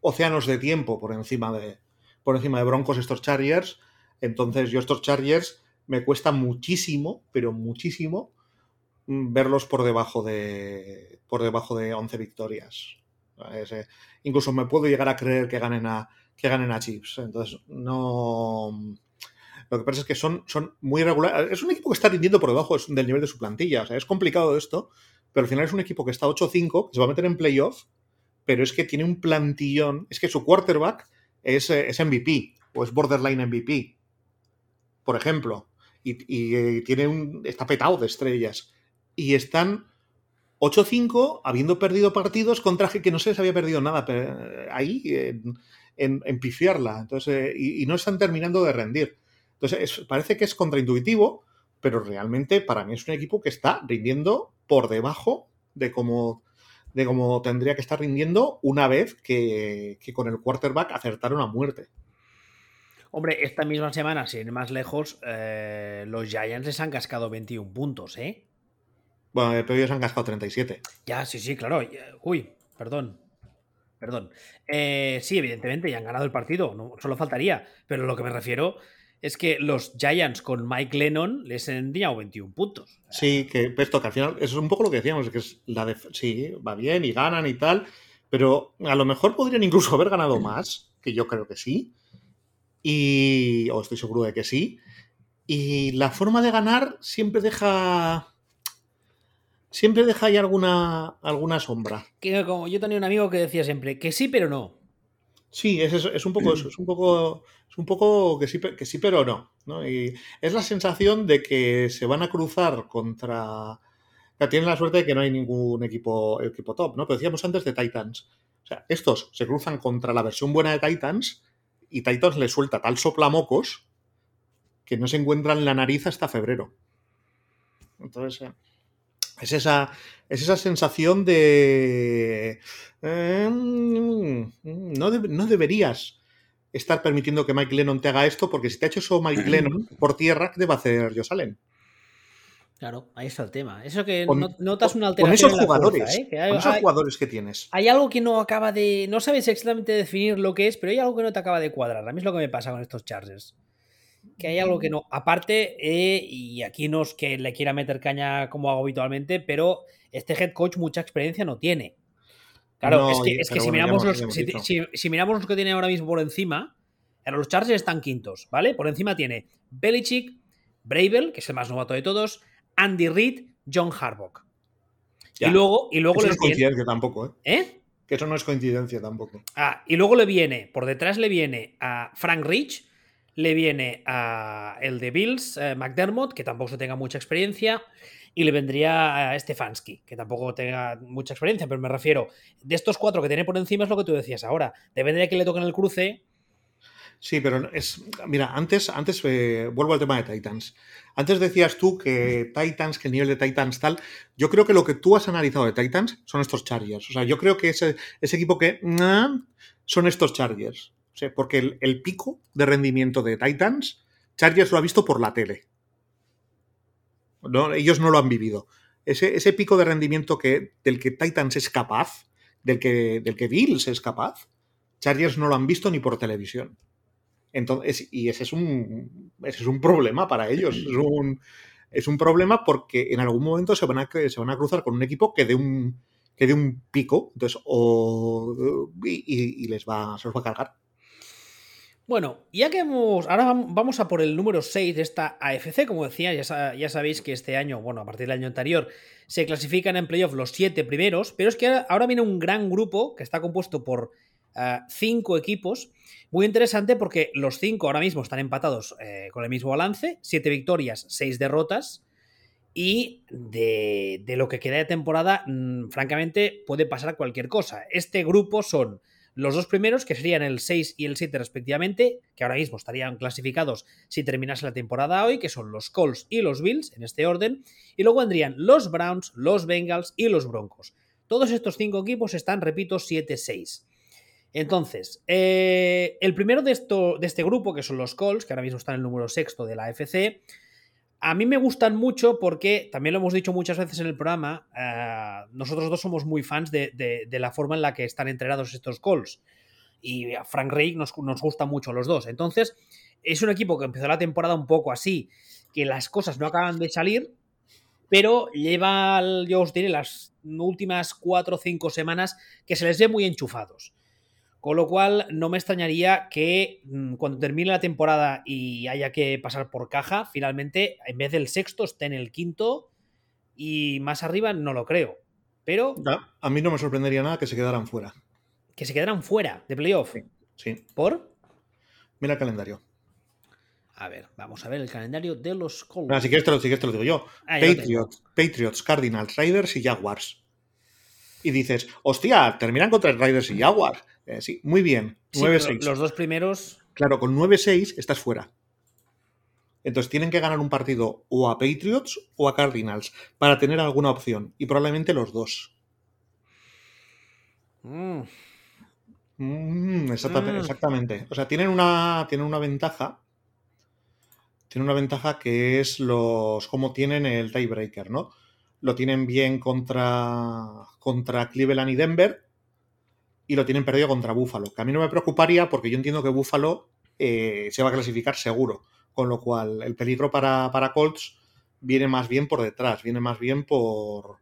S2: océanos de tiempo por encima de, por encima de Broncos estos Chargers. Entonces yo estos Chargers me cuesta muchísimo, pero muchísimo, mm, verlos por debajo de, por debajo de 11 victorias. Eh, incluso me puedo llegar a creer que ganen a, que ganen a Chips. Entonces, no. Lo que pasa es que son, son muy regulares. Es un equipo que está rindiendo por debajo del nivel de su plantilla. O sea, es complicado esto, pero al final es un equipo que está 8-5, que se va a meter en playoff, pero es que tiene un plantillón. Es que su quarterback es, eh, es MVP o es borderline MVP, por ejemplo. Y, eh, tiene un, está petado de estrellas. Y están 8-5 habiendo perdido partidos contra que no se les había perdido nada ahí en, en, pifiarla. Entonces, y, no están terminando de rendir. Entonces, parece que es contraintuitivo, pero realmente para mí es un equipo que está rindiendo por debajo de cómo, de cómo tendría que estar rindiendo una vez que, con el quarterback acertaron a muerte.
S1: Hombre, esta misma semana, sin ir más lejos, eh, los Giants les han cascado 21 puntos, ¿eh?
S2: Bueno, pero ellos han cascado 37.
S1: Ya, sí, sí, claro. Uy, perdón. Perdón. Eh, sí, evidentemente, ya han ganado el partido, no, solo faltaría. Pero lo que me refiero es que los Giants con Mike Lennon les han enviado 21 puntos.
S2: Sí, que esto que al final, eso es un poco lo que decíamos, que es la de, sí, va bien y ganan y tal, pero a lo mejor podrían incluso haber ganado más, que yo creo que sí, y, o estoy seguro de que sí, y la forma de ganar siempre deja siempre deja ahí alguna, alguna sombra.
S1: Que como yo tenía un amigo que decía siempre que sí, pero no.
S2: Sí, es, es un poco eso, es un poco, es un poco que sí, que sí pero no, no. Y es la sensación de que se van a cruzar contra. tienen la suerte de que no hay ningún equipo, equipo top, ¿no? Pero decíamos antes de Titans. O sea, estos se cruzan contra la versión buena de Titans y Titans le suelta tal soplamocos que no se encuentran en la nariz hasta febrero. Entonces, eh, es esa, es esa sensación de... Eh, no, no, deberías estar permitiendo que Mike Lennon te haga esto, porque si te ha hecho eso Mike Lennon por tierra, ¿qué debe hacer Josh Allen?
S1: Claro, ahí está el tema. Eso que notas una alteración.
S2: Con esos jugadores, ¿eh? hay, esos jugadores que tienes.
S1: Hay algo que no acaba de. No sabes exactamente definir lo que es, pero hay algo que no te acaba de cuadrar. A mí es lo que me pasa con estos Chargers que hay algo que no. Aparte, eh, y aquí no es que le quiera meter caña como hago habitualmente, pero este head coach mucha experiencia no tiene. Claro, es que, si, miramos los, si, miramos los que tiene ahora mismo por encima, los Chargers están quintos, ¿vale? Por encima tiene Belichick, Bravel, que es el más novato de todos, Andy Reid, John Harbaugh. Y luego, y luego
S2: eso no es coincidencia tampoco, ¿eh?
S1: ¿eh?
S2: Que eso no es coincidencia tampoco.
S1: Ah, y luego le viene, por detrás le viene a Frank Rich, le viene a el de Bills, eh, McDermott, que tampoco tenga mucha experiencia, y le vendría a Stefanski, que tampoco tenga mucha experiencia, pero me refiero, de estos cuatro que tiene por encima es lo que tú decías ahora, depende de que le toquen el cruce.
S2: Sí, pero es. Mira, antes, antes eh, vuelvo al tema de Titans. Antes decías tú que Titans, que el nivel de Titans tal. Yo creo que lo que tú has analizado de Titans son estos Chargers. O sea, yo creo que ese, ese equipo que. son estos Chargers porque el, pico de rendimiento de Titans, Chargers lo ha visto por la tele. Ellos no lo han vivido. Ese, pico de rendimiento del que Titans es capaz, del que, Bills es capaz, Chargers no lo han visto ni por televisión. Y ese es un, problema para ellos. Es un, problema porque en algún momento se van a, cruzar con un equipo que de un, pico entonces, y, les se los va a cargar.
S1: Bueno, ya que hemos. Ahora vamos a por el número 6 de esta AFC. Como decía, ya, sabéis que este año, bueno, a partir del año anterior, se clasifican en playoff los siete primeros. Pero es que ahora, viene un gran grupo que está compuesto por ah, cinco equipos. Muy interesante porque los cinco ahora mismo están empatados eh, con el mismo balance: siete victorias, seis derrotas. Y de, de, lo que queda de temporada, mm, francamente, puede pasar cualquier cosa. Este grupo son los dos primeros, que serían el 6 y el 7 respectivamente, que ahora mismo estarían clasificados si terminase la temporada hoy, que son los Colts y los Bills, en este orden, y luego vendrían los Browns, los Bengals y los Broncos. Todos estos cinco equipos están, repito, 7-6. Entonces, eh, el primero de, esto, de este grupo, que son los Colts, que ahora mismo están en el número sexto de la AFC, a mí me gustan mucho porque, también lo hemos dicho muchas veces en el programa, eh, nosotros dos somos muy fans de, la forma en la que están entrenados estos calls. Y a Frank Reich nos, nos gusta mucho los dos. Entonces, es un equipo que empezó la temporada un poco así que las cosas no acaban de salir, pero lleva, yo os diré, las últimas cuatro o cinco semanas que se les ve muy enchufados. Con lo cual, no me extrañaría que mm, cuando termine la temporada y haya que pasar por caja, finalmente, en vez del sexto, esté en el quinto y más arriba no lo creo. Pero.
S2: A mí no me sorprendería nada que se quedaran fuera.
S1: Que se quedaran fuera de playoff.
S2: Sí.
S1: ¿Por?
S2: Mira el calendario.
S1: A ver, vamos a ver el calendario de los
S2: Colts. Ah, si quieres te lo, te lo digo yo. Patriots, Patriots, Cardinals, Raiders y Jaguars. Y dices, hostia, terminan contra Raiders y Jaguars. Eh, sí, muy bien. 9-6.
S1: los dos primeros.
S2: Claro, con 9-6 estás fuera. Entonces tienen que ganar un partido o a Patriots o a Cardinals para tener alguna opción. Y probablemente los dos. Mm. Mm, exactamente, mm. exactamente, O sea, tienen una, tienen una ventaja. Tienen una ventaja que es los cómo tienen el tiebreaker, ¿no? Lo tienen bien contra, contra Cleveland y Denver y lo tienen perdido contra Buffalo. Que a mí no me preocuparía porque yo entiendo que Buffalo eh, se va a clasificar seguro. Con lo cual, el peligro para, para Colts viene más bien por detrás, viene más bien por,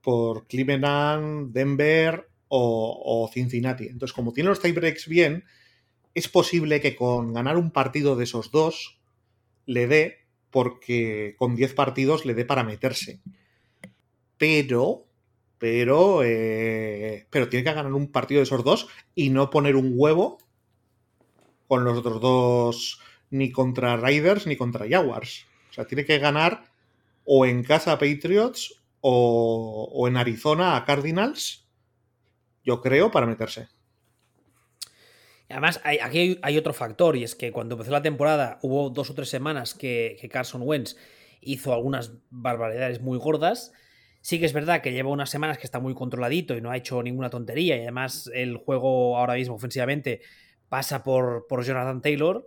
S2: por Cleveland, Denver o, Cincinnati. Entonces, como tiene los tiebreaks bien, es posible que con ganar un partido de esos dos le dé, porque con 10 partidos le dé para meterse. Pero, pero, eh, pero tiene que ganar un partido de esos dos y no poner un huevo con los otros dos, ni contra Raiders ni contra Jaguars. O sea, tiene que ganar o en casa a Patriots o, o en Arizona a Cardinals yo creo, para meterse.
S1: Además, aquí hay, otro factor, y es que cuando empezó la temporada hubo dos o tres semanas que, Carson Wentz hizo algunas barbaridades muy gordas. Sí que es verdad que lleva unas semanas que está muy controladito y no ha hecho ninguna tontería, y además el juego ahora mismo ofensivamente pasa por, por Jonathan Taylor,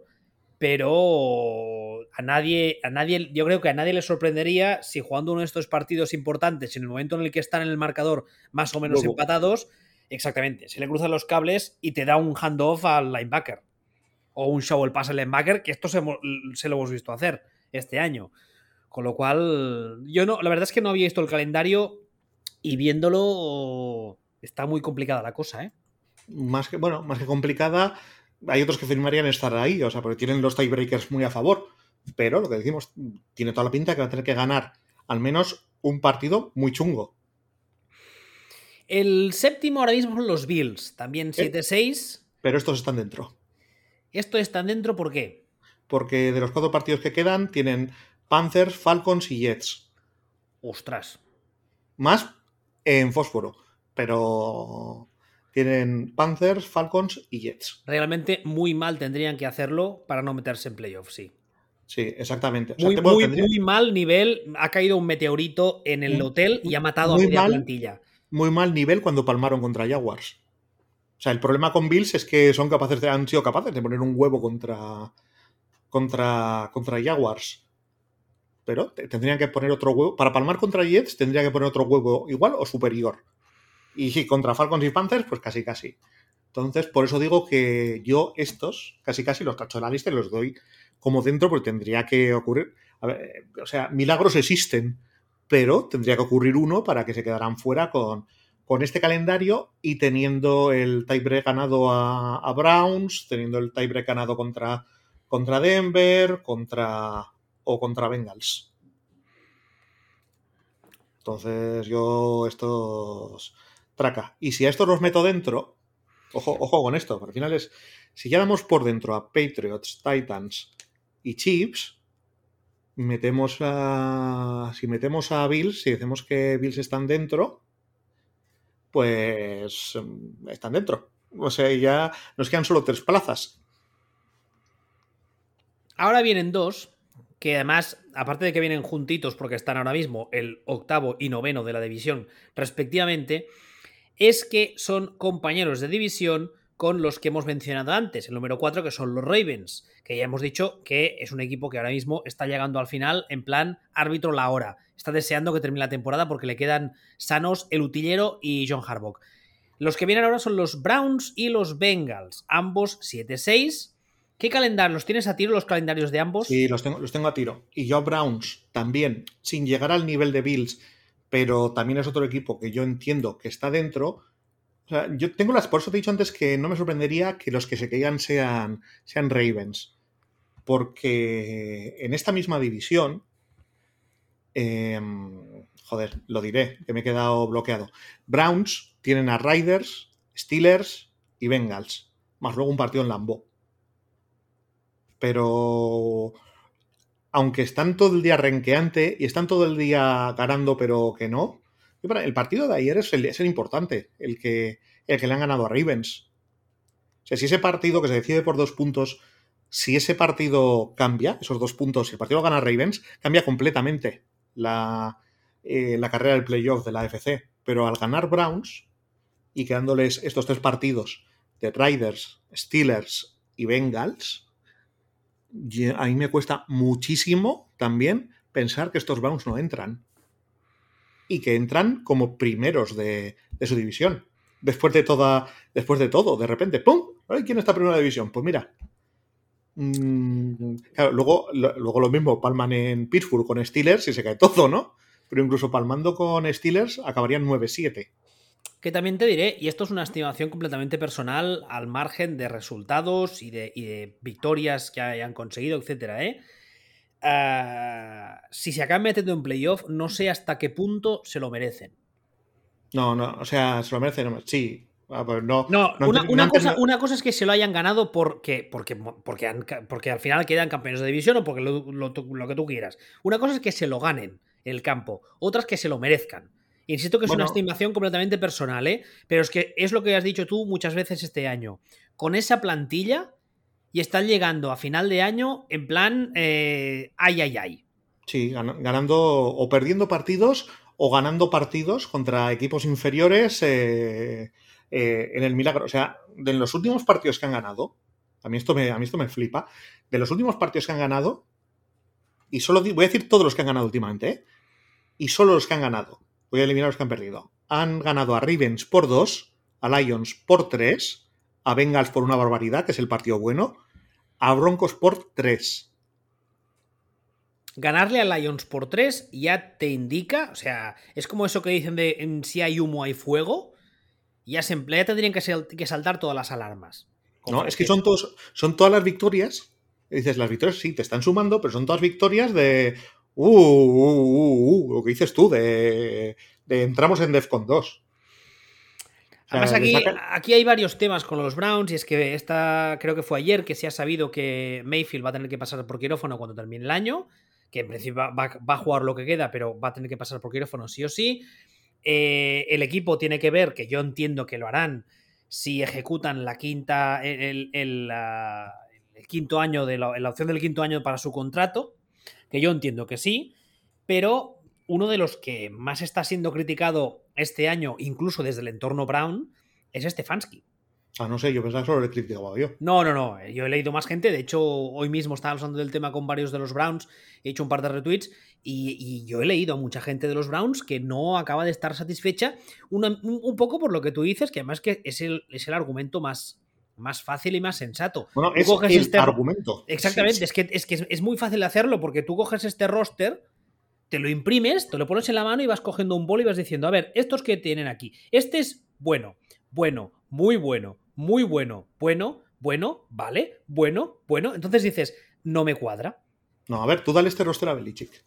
S1: pero a nadie, a nadie, yo creo que a nadie le sorprendería si jugando uno de estos partidos importantes, en el momento en el que están en el marcador más o menos empatados, Exactamente, se le cruzan los cables y te da un handoff al linebacker. O un show el pase al linebacker, que esto se, lo hemos visto hacer este año. Con lo cual, yo no, la verdad es que no había visto el calendario y viéndolo está muy complicada la cosa, ¿eh?
S2: Más que, bueno, más que complicada, hay otros que firmarían estar ahí, o sea, porque tienen los tiebreakers muy a favor. Pero lo que decimos, tiene toda la pinta que va a tener que ganar al menos un partido muy chungo.
S1: El séptimo ahora mismo son los Bills, también 7-6.
S2: Eh, pero estos están dentro.
S1: ¿Estos están dentro por qué?
S2: Porque de los cuatro partidos que quedan tienen Panthers, Falcons y Jets.
S1: Ostras.
S2: Más en fósforo, pero tienen Panthers, Falcons y Jets.
S1: Realmente muy mal tendrían que hacerlo para no meterse en playoffs, sí.
S2: Sí, exactamente.
S1: muy, mal nivel. Ha caído un meteorito en el hotel y ha matado a media plantilla
S2: muy mal nivel cuando palmaron contra Jaguars. O sea, el problema con Bills es que son capaces de, han sido capaces de poner un huevo contra, contra, contra Jaguars. Pero tendrían que poner otro huevo. Para palmar contra Jets tendría que poner otro huevo igual o superior. Y sí, contra Falcons y Panthers, pues casi casi. Entonces, por eso digo que yo estos, casi casi los cacho en la lista y los doy como dentro, porque tendría que ocurrir. o sea, milagros existen pero tendría que ocurrir uno para que se quedaran fuera con, con este calendario y teniendo el tiebreak ganado a, Browns, teniendo el tiebreak ganado contra, contra Denver, contra o contra Bengals. Entonces yo estos traca. Y si a estos los meto dentro, ojo, ojo con esto, al final es, si ya damos por dentro a Patriots, Titans y Chiefs, metemos a. Si metemos a Bills, si decimos que Bills están dentro, pues mm, están dentro. O sea, ya nos quedan solo tres plazas.
S1: Ahora vienen dos, que además, aparte de que vienen juntitos porque están ahora mismo el octavo y noveno de la división respectivamente, es que son compañeros de división con los que hemos mencionado antes, el número 4 que son los Ravens, que ya hemos dicho que es un equipo que ahora mismo está llegando al final en plan árbitro la hora. Está deseando que termine la temporada porque le quedan sanos el Utillero y John Harbaugh. Los que vienen ahora son los Browns y los Bengals, ambos 7-6, ¿Qué calendario? ¿Los tienes a tiro los calendarios de ambos?
S2: Sí, los tengo, los tengo a tiro. Y yo Browns también, sin llegar al nivel de Bills, pero también es otro equipo que yo entiendo que está dentro. O sea, yo tengo las. Por eso te he dicho antes que no me sorprendería que los que se caigan sean, sean Ravens. Porque en esta misma división. Em, joder, lo diré, que me he quedado bloqueado. Browns tienen a Riders, Steelers y Bengals. Más luego un partido en Lambo. Pero aunque están todo el día renqueante y están todo el día ganando, pero que no. El partido de ayer es el, importante, el que, el que le han ganado a Ravens. O sea, si ese partido que se decide por dos puntos, si ese partido cambia, esos dos puntos, si el partido gana Ravens, cambia completamente la, eh, la carrera del playoff de la AFC. Pero al ganar Browns y quedándoles estos tres partidos de Riders, Steelers y Bengals, a mí me cuesta muchísimo también pensar que estos Browns no entran. Y que entran como primeros de, su división. Después de toda. Después de todo, de repente, ¡pum! ¿Quién está en primera división? Pues mira. Mm, luego, luego lo mismo, palman en Pittsburgh con Steelers y se cae todo, ¿no? Pero incluso palmando con Steelers acabarían 9-7.
S1: Que también te diré, y esto es una estimación completamente personal, al margen de resultados y de, victorias que hayan conseguido, etcétera, ¿eh? Ah, si se acaban metiendo en playoff, no sé hasta qué punto se lo merecen.
S2: No, no, o sea, se lo merecen, sí. Ah, pues no,
S1: no, una, cosa, una, cosa, es que se lo hayan ganado porque, porque, porque, porque al final quedan campeones de división o porque lo, lo, que tú quieras. Una cosa es que se lo ganen en el campo, otras que se lo merezcan. Insisto que es una estimación completamente personal, ¿eh? Pero es que es lo que has dicho tú muchas veces este año. Con esa plantilla y están llegando a final de año en plan eh, ay, ay, ay.
S2: Sí, ganando o perdiendo partidos o ganando partidos contra equipos inferiores eh, eh, en el milagro. O sea, de los últimos partidos que han ganado, a mí, esto me, a mí esto me flipa, de los últimos partidos que han ganado, y solo voy a decir todos los que han ganado últimamente, y solo los que han ganado voy a eliminar los que han perdido. Han ganado a Ravens por 2, a Lions por 3, a Bengals por una barbaridad, que es el partido bueno, a Broncos por 3.
S1: Ganarle a Lions por 3 ya te indica, o sea, es como eso que dicen de en si hay humo hay fuego, ya, se, ya tendrían que, que saltar todas las alarmas.
S2: No, es que son, todos, son todas las victorias. dices, las victorias sí te están sumando, pero son todas victorias de Uh, uh, uh, lo que dices tú, de, entramos en DEFCON 2.
S1: Además, aquí, aquí, hay varios temas con los Browns, y es que esta, creo que fue ayer que se ha sabido que Mayfield va a tener que pasar por quirófano cuando termine el año, que en principio va, a jugar lo que queda, pero va a tener que pasar por quirófano sí o sí. Eh, el equipo tiene que ver, que yo entiendo que lo harán, si ejecutan la quinta, el, el, quinto año de la opción del quinto año para su contrato, que yo entiendo que sí, pero uno de los que más está siendo criticado este año, incluso desde el entorno Brown, es Stefanski.
S2: Ah, no sé, yo pensaba que solo le criticaba yo.
S1: No, no, no. Yo he leído más gente. De hecho, hoy mismo estaba hablando del tema con varios de los Browns. He hecho un par de retweets. Y, yo he leído a mucha gente de los Browns que no acaba de estar satisfecha. un, poco por lo que tú dices, que además que es el, es el argumento más, más fácil y más sensato.
S2: Bueno, es el este argumento.
S1: Exactamente, Es, que, es que es muy fácil hacerlo porque tú coges este roster, te lo imprimes, te lo pones en la mano y vas cogiendo un bol y vas diciendo, a ver, estos que tienen aquí, este es bueno, bueno, muy bueno, muy bueno, bueno, bueno, vale, bueno, bueno. Entonces dices, no me cuadra.
S2: No, a ver, tú dale este roster a Belichick.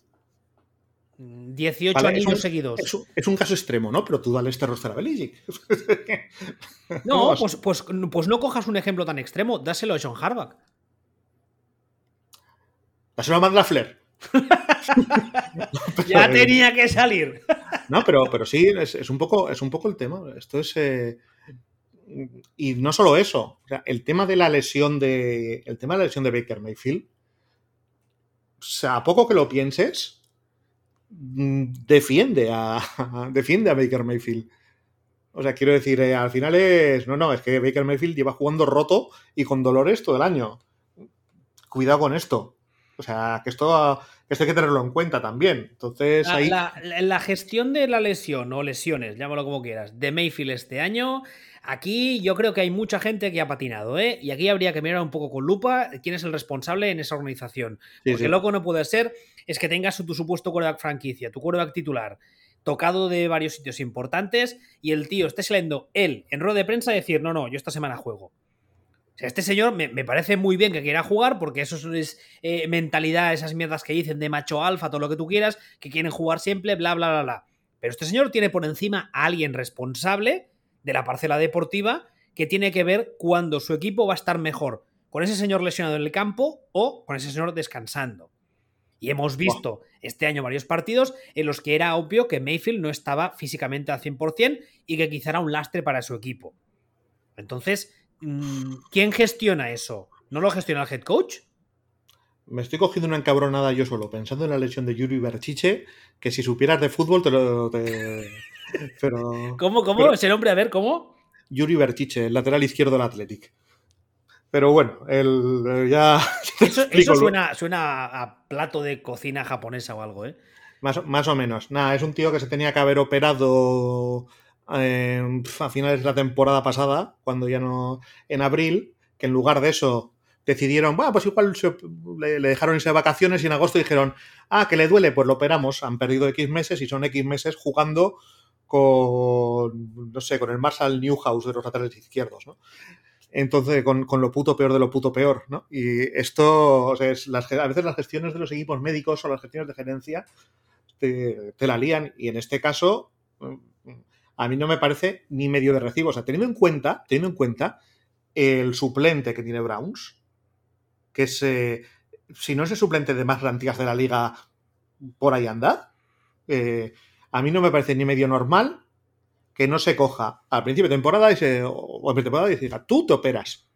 S1: 18 años seguidos.
S2: Es un, caso extremo, ¿no? Pero tú dale este roster a Belichick.
S1: no, pues, pues, pues, no cojas un ejemplo tan extremo. Dáselo a John Harbaugh.
S2: Dáselo a Matt Lafler.
S1: ya tenía que salir.
S2: no, pero, pero sí, es, un poco, es un poco el tema. Esto es. Eh, y no solo eso. el tema de la lesión de. El tema de la lesión de Baker Mayfield. O sea, a poco que lo pienses defiende a, defiende a Baker Mayfield. O sea, quiero decir, eh, al final es. No, no, es que Baker Mayfield lleva jugando roto y con dolores todo el año. Cuidado con esto. O sea, que esto, esto hay que tenerlo en cuenta también. Entonces,
S1: la,
S2: ahí...
S1: la, gestión de la lesión o lesiones, llámalo como quieras, de Mayfield este año, aquí yo creo que hay mucha gente que ha patinado, ¿eh? Y aquí habría que mirar un poco con lupa quién es el responsable en esa organización. Porque loco no puede ser es que tengas tu supuesto quarterback franquicia, tu quarterback titular, tocado de varios sitios importantes y el tío esté saliendo él en rueda de prensa a decir, no, no, yo esta semana juego. O sea, este señor me, parece muy bien que quiera jugar porque eso es eh, mentalidad, esas mierdas que dicen de macho alfa, todo lo que tú quieras, que quieren jugar siempre, bla, bla, bla, bla. Pero este señor tiene por encima a alguien responsable de la parcela deportiva que tiene que ver cuando su equipo va a estar mejor con ese señor lesionado en el campo o con ese señor descansando. Y hemos visto este año varios partidos en los que era obvio que Mayfield no estaba físicamente al 100% y que quizá era un lastre para su equipo. Entonces, Mm, ¿Quién gestiona eso? ¿No lo gestiona el head coach?
S2: Me estoy cogiendo una encabronada yo solo, pensando en la lesión de Yuri Berchiche, que si supieras de fútbol te lo. Pero.
S1: ¿Cómo, cómo? Ese nombre, a ver, ¿cómo?
S2: Yuri Berchiche, el lateral izquierdo del Athletic. Pero bueno, el, ya.
S1: Eso, suena, suena, a plato de cocina japonesa o algo, ¿eh?
S2: Más, más o menos. Nada, es un tío que se tenía que haber operado Em, a finales de la temporada pasada, cuando ya no. en abril, que en lugar de eso decidieron, bueno, pues igual le, dejaron irse de vacaciones y en agosto dijeron, ah, que le duele, pues lo operamos. Han perdido X meses y son X meses jugando con, no sé, con el Marshall Newhouse de los laterales izquierdos, ¿no? Entonces, con, lo puto peor de lo puto peor, ¿no? Y esto, es, las, a veces las gestiones de los equipos médicos o las gestiones de gerencia te, te la lían y en este caso a mí no me parece ni medio de recibo. O sea, teniendo en cuenta, teniendo en cuenta el suplente que tiene Browns, que es, eh, si no es el suplente de más garantías de la liga, por ahí anda, eh, a mí no me parece ni medio normal que no se coja al principio de temporada y se, o a temporada y diga, tú te operas.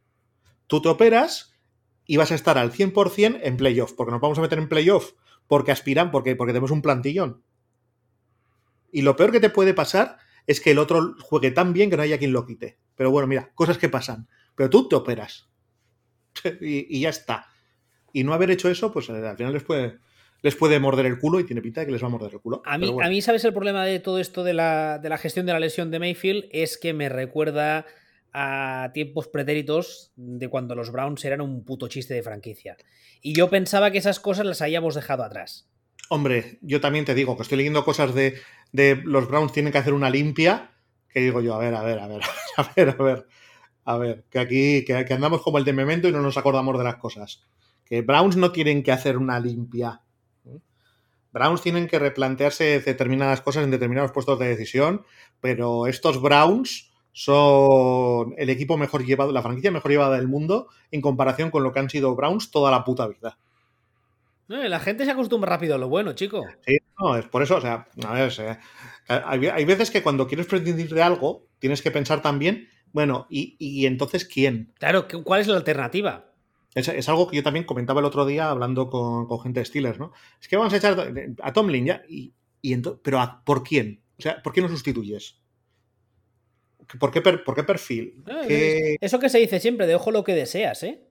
S2: Tú te operas y vas a estar al 100% en playoff, porque nos vamos a meter en playoff, porque aspiran, porque, porque tenemos un plantillón. Y lo peor que te puede pasar es que el otro juegue tan bien que no haya quien lo quite. Pero bueno, mira, cosas que pasan. Pero tú te operas. y, ya está. Y no haber hecho eso, pues eh, al final les puede, les puede morder el culo y tiene pinta de que les va a morder el culo.
S1: A mí, a mí ¿sabes el problema de todo esto de la, de la gestión de la lesión de Mayfield? Es que me recuerda a tiempos pretéritos de cuando los Browns eran un puto chiste de franquicia. Y yo pensaba que esas cosas las habíamos dejado atrás.
S2: Hombre, yo también te digo que estoy leyendo cosas de, los Browns tienen que hacer una limpia, que digo yo, a ver, a ver, a ver, a ver, a ver, a ver, que aquí que, andamos como el de Memento y no nos acordamos de las cosas. Que Browns no tienen que hacer una limpia. Browns tienen que replantearse determinadas cosas en determinados puestos de decisión, pero estos Browns son el equipo mejor llevado, la franquicia mejor llevada del mundo en comparación con lo que han sido Browns toda la puta vida.
S1: La gente se acostumbra rápido a lo bueno, chico.
S2: Sí, no, es por eso, o sea, a ver, hay, veces que cuando quieres prescindir de algo, tienes que pensar también, bueno, ¿y, entonces quién?
S1: Claro, ¿cuál es la alternativa?
S2: Es, algo que yo también comentaba el otro día hablando con, gente de Steelers, ¿no? Es que vamos a echar a Tomlin ya, y, pero ¿por quién? O sea, ¿por qué no sustituyes? ¿Por qué, por qué perfil?
S1: Eso que se dice siempre, de ojo lo que deseas, ¿eh?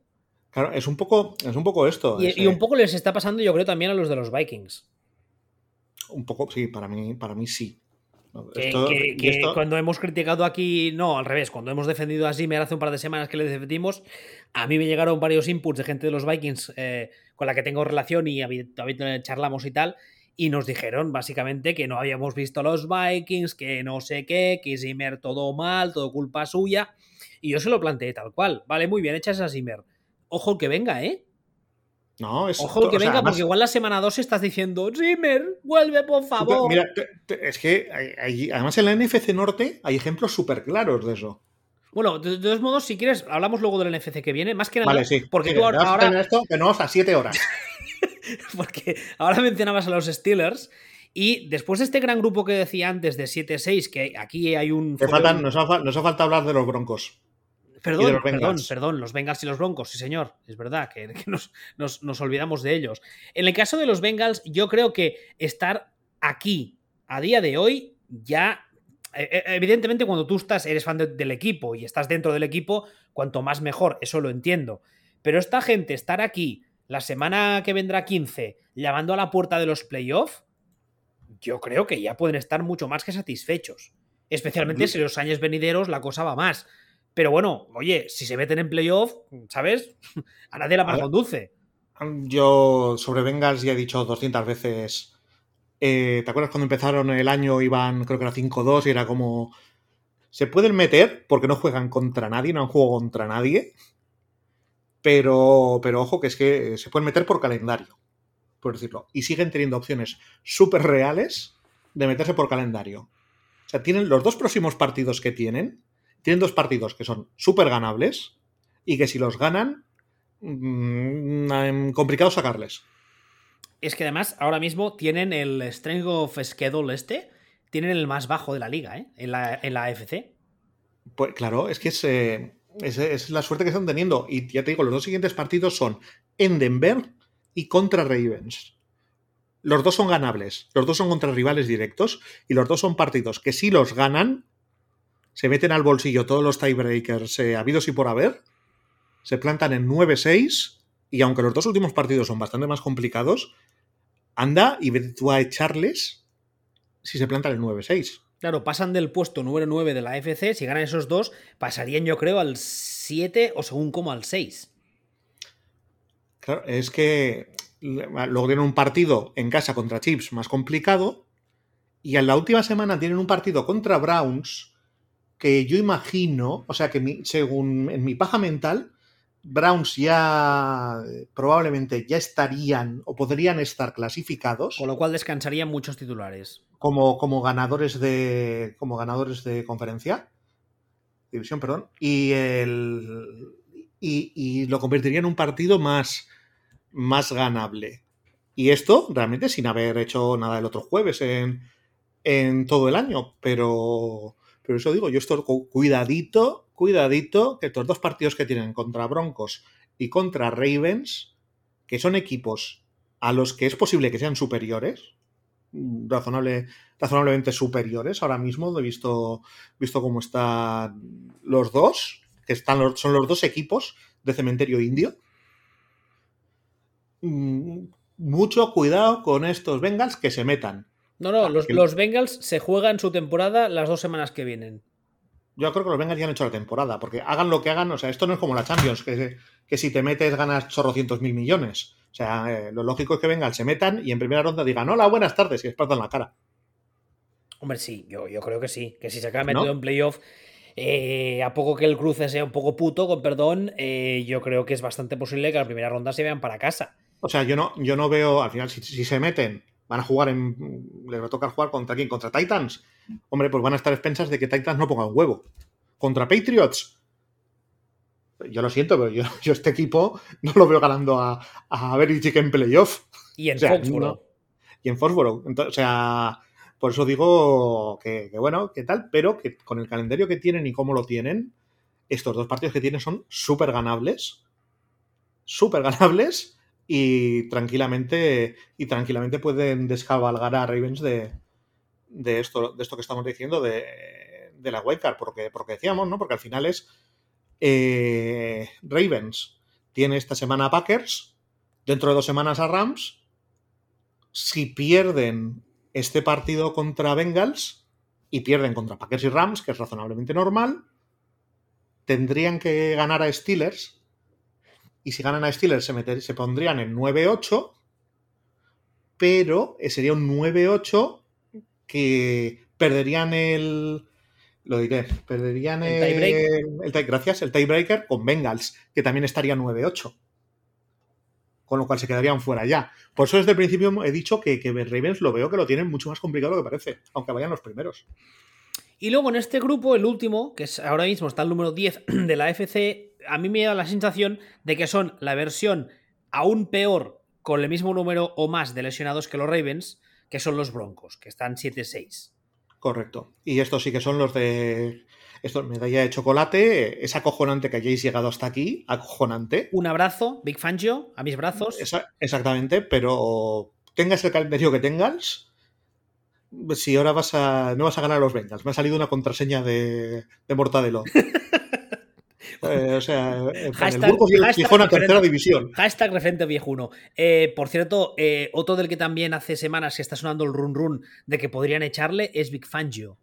S2: Claro, es un poco, es un poco esto.
S1: Y, un poco les está pasando, yo creo, también a los de los Vikings.
S2: Un poco, sí, para mí, para mí sí.
S1: Que, cuando hemos criticado aquí, no, al revés, cuando hemos defendido a Zimmer hace un par de semanas que le defendimos, a mí me llegaron varios inputs de gente de los Vikings eh, con la que tengo relación y charlamos y tal, y nos dijeron básicamente que no habíamos visto a los Vikings, que no sé qué, que Zimmer todo mal, todo culpa suya, y yo se lo planteé tal cual, vale, muy bien, echas a Zimmer ojo que venga, ¿eh?
S2: No, es
S1: Ojo que venga, porque igual la semana 2 estás diciendo, Zimmer, vuelve, por favor.
S2: Mira, es que además en la NFC Norte hay ejemplos súper claros de eso.
S1: Bueno, de, todos modos, si quieres, hablamos luego del NFC que viene. Más que nada,
S2: vale, sí.
S1: porque tú ahora.
S2: esto que no a 7 horas.
S1: porque ahora mencionabas a los Steelers. Y después de este gran grupo que decía antes de 7-6, que aquí hay un.
S2: nos, ha, nos ha falta hablar de los Broncos.
S1: Perdón, perdón, perdón, los Bengals y los Broncos, sí señor, es verdad que, nos, olvidamos de ellos. En el caso de los Bengals, yo creo que estar aquí a día de hoy ya... E, e, evidentemente cuando tú estás, eres fan del equipo y estás dentro del equipo, cuanto más mejor, eso lo entiendo. Pero esta gente, estar aquí la semana que vendrá 15, llamando a la puerta de los playoffs, yo creo que ya pueden estar mucho más que satisfechos. Especialmente si los años venideros la cosa va más. Pero bueno, oye, si se meten en playoff, ¿sabes? A nadie la más conduce.
S2: Yo sobre Bengals ya he dicho 200 veces. Eh, ¿Te acuerdas cuando empezaron el año? Iban, creo que era 5-2 y era como. Se pueden meter porque no juegan contra nadie, no han jugado contra nadie. Pero, pero ojo, que es que se pueden meter por calendario, por decirlo. Y siguen teniendo opciones súper reales de meterse por calendario. O sea, tienen los dos próximos partidos que tienen. Tienen dos partidos que son súper ganables y que si los ganan, mmm, complicado sacarles.
S1: Es que además ahora mismo tienen el Strength of Schedule este, tienen el más bajo de la liga, ¿eh? En la, en la AFC.
S2: Pues claro, es que es, eh, es, es, la suerte que están teniendo. Y ya te digo, los dos siguientes partidos son en Denver y contra Ravens. Los dos son ganables, los dos son contra rivales directos y los dos son partidos que si los ganan, se meten al bolsillo todos los tiebreakers eh, habidos y por haber se plantan en 9-6 y aunque los dos últimos partidos son bastante más complicados, anda y vete tú a echarles si se plantan en 9-6.
S1: Claro, pasan del puesto número 9 de la FC, si ganan esos dos, pasarían yo creo al 7 o según como al 6.
S2: Claro, es que luego tienen un partido en casa contra Chips más complicado y en la última semana tienen un partido contra Browns que yo imagino, o sea que mi, según en mi paja mental, Browns ya probablemente ya estarían o podrían estar clasificados.
S1: Con lo cual descansarían muchos titulares.
S2: Como, como ganadores de. como ganadores de conferencia. División, perdón. Y el. Y, y lo convertiría en un partido más. más ganable. Y esto, realmente, sin haber hecho nada el otro jueves en, en todo el año. Pero. Pero eso digo, yo estoy cuidadito cuidadito que estos dos partidos que tienen contra Broncos y contra Ravens, que son equipos a los que es posible que sean superiores, razonable, razonablemente superiores ahora mismo, he visto, visto cómo están los dos, que están son los dos equipos de cementerio indio. Mm, mucho cuidado con estos Bengals que se metan.
S1: No, no, los, los Bengals se juegan su temporada las dos semanas que vienen
S2: yo creo que los Bengals ya han hecho la temporada, porque hagan lo que hagan, o sea, esto no es como la Champions, que, que si te metes ganas chorrocientos mil millones. O sea, eh, lo lógico es que vengan, se metan y en primera ronda digan, hola, buenas tardes, y les la cara.
S1: Hombre, sí, yo, yo creo que sí, que si se acaba metido ¿No? en playoff, eh, a poco que el cruce sea un poco puto, con perdón, eh, yo creo que es bastante posible que la primera ronda se vean para casa.
S2: O sea, yo no, yo no veo, al final, si, si se meten, van a jugar en. Les va a tocar jugar contra quién? Contra Titans. Hombre, pues van a estar expensas de que Titans no ponga un huevo. Contra Patriots. Yo lo siento, pero yo, yo este equipo no lo veo ganando a, a Belichick en playoff.
S1: Y en o sea, Foxboro.
S2: No, y en Foxboro. Entonces, o sea, por eso digo que, que, bueno, que tal, pero que con el calendario que tienen y cómo lo tienen, estos dos partidos que tienen son súper ganables. Súper ganables y tranquilamente y tranquilamente pueden descabalgar a Ravens de, de esto de esto que estamos diciendo de, de la wildcard porque porque decíamos no porque al final es eh, Ravens tiene esta semana a Packers dentro de dos semanas a Rams. Si pierden este partido contra Bengals y pierden contra Packers y Rams que es razonablemente normal tendrían que ganar a Steelers y si ganan a Steelers se, meter, se pondrían en 9-8, pero sería un 9-8 que perderían el. Lo diré, perderían el. el, el, el gracias, el tiebreaker con Bengals, que también estaría 9-8. Con lo cual se quedarían fuera ya. Por eso desde el principio he dicho que, que Ravens lo veo que lo tienen mucho más complicado de lo que parece, aunque vayan los primeros.
S1: Y luego en este grupo, el último, que es ahora mismo está el número 10 de la FC, a mí me da la sensación de que son la versión aún peor con el mismo número o más de lesionados que los Ravens, que son los Broncos, que están 7-6.
S2: Correcto. Y estos sí que son los de. Esto, medalla de chocolate. Es acojonante que hayáis llegado hasta aquí. Acojonante.
S1: Un abrazo, Big Fangio, a mis brazos.
S2: Esa, exactamente, pero tengas el calendario que tengas. Si ahora vas a. No vas a ganar los Bengals. Me ha salido una contraseña de, de Mortadelo. Eh, o sea, eh, el Burgos y a tercera división.
S1: Hashtag referente viejuno. Eh, por cierto, eh, otro del que también hace semanas que está sonando el run run de que podrían echarle es Big Fangio.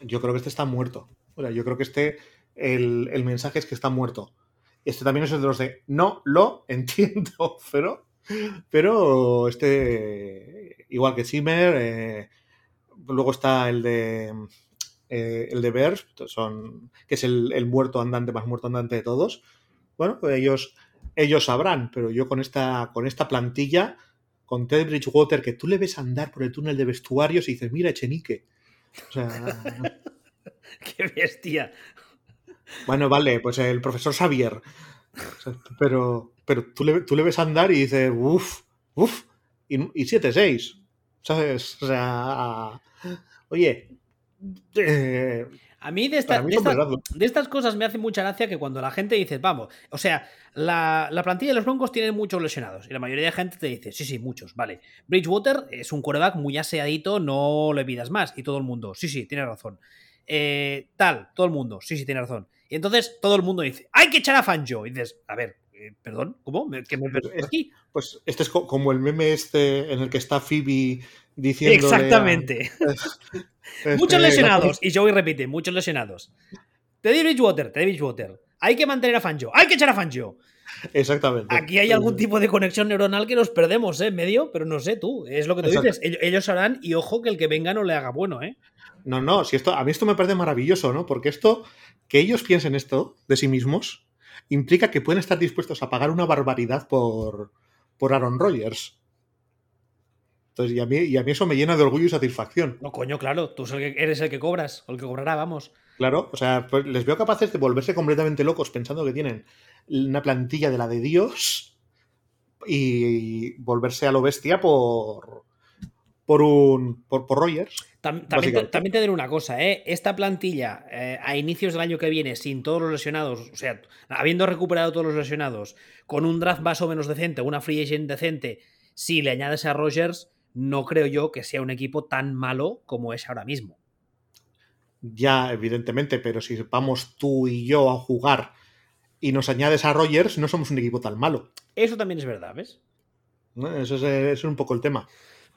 S2: Yo creo que este está muerto. O sea, yo creo que este, el, el mensaje es que está muerto. Este también es el de los de no lo entiendo, pero, pero este, igual que Zimmer, eh, luego está el de eh, el de Bears, son, que es el, el, muerto andante más muerto andante de todos. Bueno, pues ellos, ellos sabrán, pero yo con esta, con esta plantilla, con Ted Bridgewater, que tú le ves andar por el túnel de vestuarios y dices, mira, Echenique. O sea.
S1: Qué bestia.
S2: Bueno, vale, pues el profesor Xavier. Pero, pero tú, le, tú le ves andar y dices, uff, uff, y, y 7-6. ¿Sabes? O sea, oye. Eh,
S1: a mí, de, esta, mí de, esta, de, estas cosas me hace mucha gracia que cuando la gente dice, vamos, o sea, la, la, plantilla de los Broncos tiene muchos lesionados y la mayoría de gente te dice, sí, sí, muchos, vale. Bridgewater es un quarterback muy aseadito, no le pidas más. Y todo el mundo, sí, sí, tiene razón. Eh, tal, todo el mundo, sí, sí, tiene razón. Y entonces todo el mundo dice, hay que echar a Fanjo. Y dices, a ver, eh, perdón, ¿cómo? ¿Qué me
S2: es, aquí? Pues este es como el meme este en el que está Phoebe diciendo.
S1: Exactamente. Este, muchos lesionados. Y Joey repite, muchos lesionados. Teddy Bridgewater, Teddy Bridgewater. Hay que mantener a Fanjo. Hay que echar a Fanjo.
S2: Exactamente.
S1: Aquí hay algún tipo de conexión neuronal que nos perdemos, ¿eh? Medio, pero no sé tú. Es lo que tú dices. Ellos, ellos harán y ojo que el que venga no le haga bueno, ¿eh?
S2: No, no, si esto, a mí esto me parece maravilloso, ¿no? Porque esto, que ellos piensen esto de sí mismos, implica que pueden estar dispuestos a pagar una barbaridad por, por Aaron Rodgers. Entonces, y a, mí, y a mí eso me llena de orgullo y satisfacción.
S1: No, coño, claro, tú eres el que cobras, o el que cobrará, vamos.
S2: Claro, o sea, pues les veo capaces de volverse completamente locos pensando que tienen una plantilla de la de Dios y volverse a lo bestia por, por un por, por Rogers.
S1: Tam, también, también, te diré una cosa, ¿eh? esta plantilla eh, a inicios del año que viene, sin todos los lesionados, o sea, habiendo recuperado todos los lesionados, con un draft más o menos decente, una free agent decente, si le añades a Rogers, no creo yo que sea un equipo tan malo como es ahora mismo.
S2: Ya, evidentemente, pero si vamos tú y yo a jugar y nos añades a Rogers, no somos un equipo tan malo.
S1: Eso también es verdad, ¿ves?
S2: Eso es, eso es un poco el tema.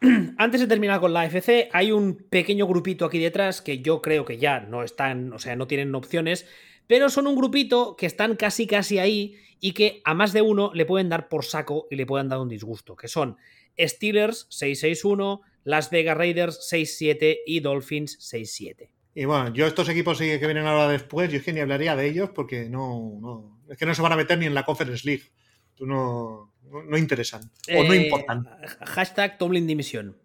S1: Antes de terminar con la FC, hay un pequeño grupito aquí detrás que yo creo que ya no están, o sea, no tienen opciones, pero son un grupito que están casi casi ahí y que a más de uno le pueden dar por saco y le pueden dar un disgusto, que son Steelers 661, Las Vegas Raiders 67 y Dolphins 67.
S2: Y bueno, yo estos equipos que vienen ahora después, yo es que ni hablaría de ellos porque no, no es que no se van a meter ni en la Conference League. Tú no, no interesan o no importan.
S1: Eh, hashtag Tomlin Dimisión.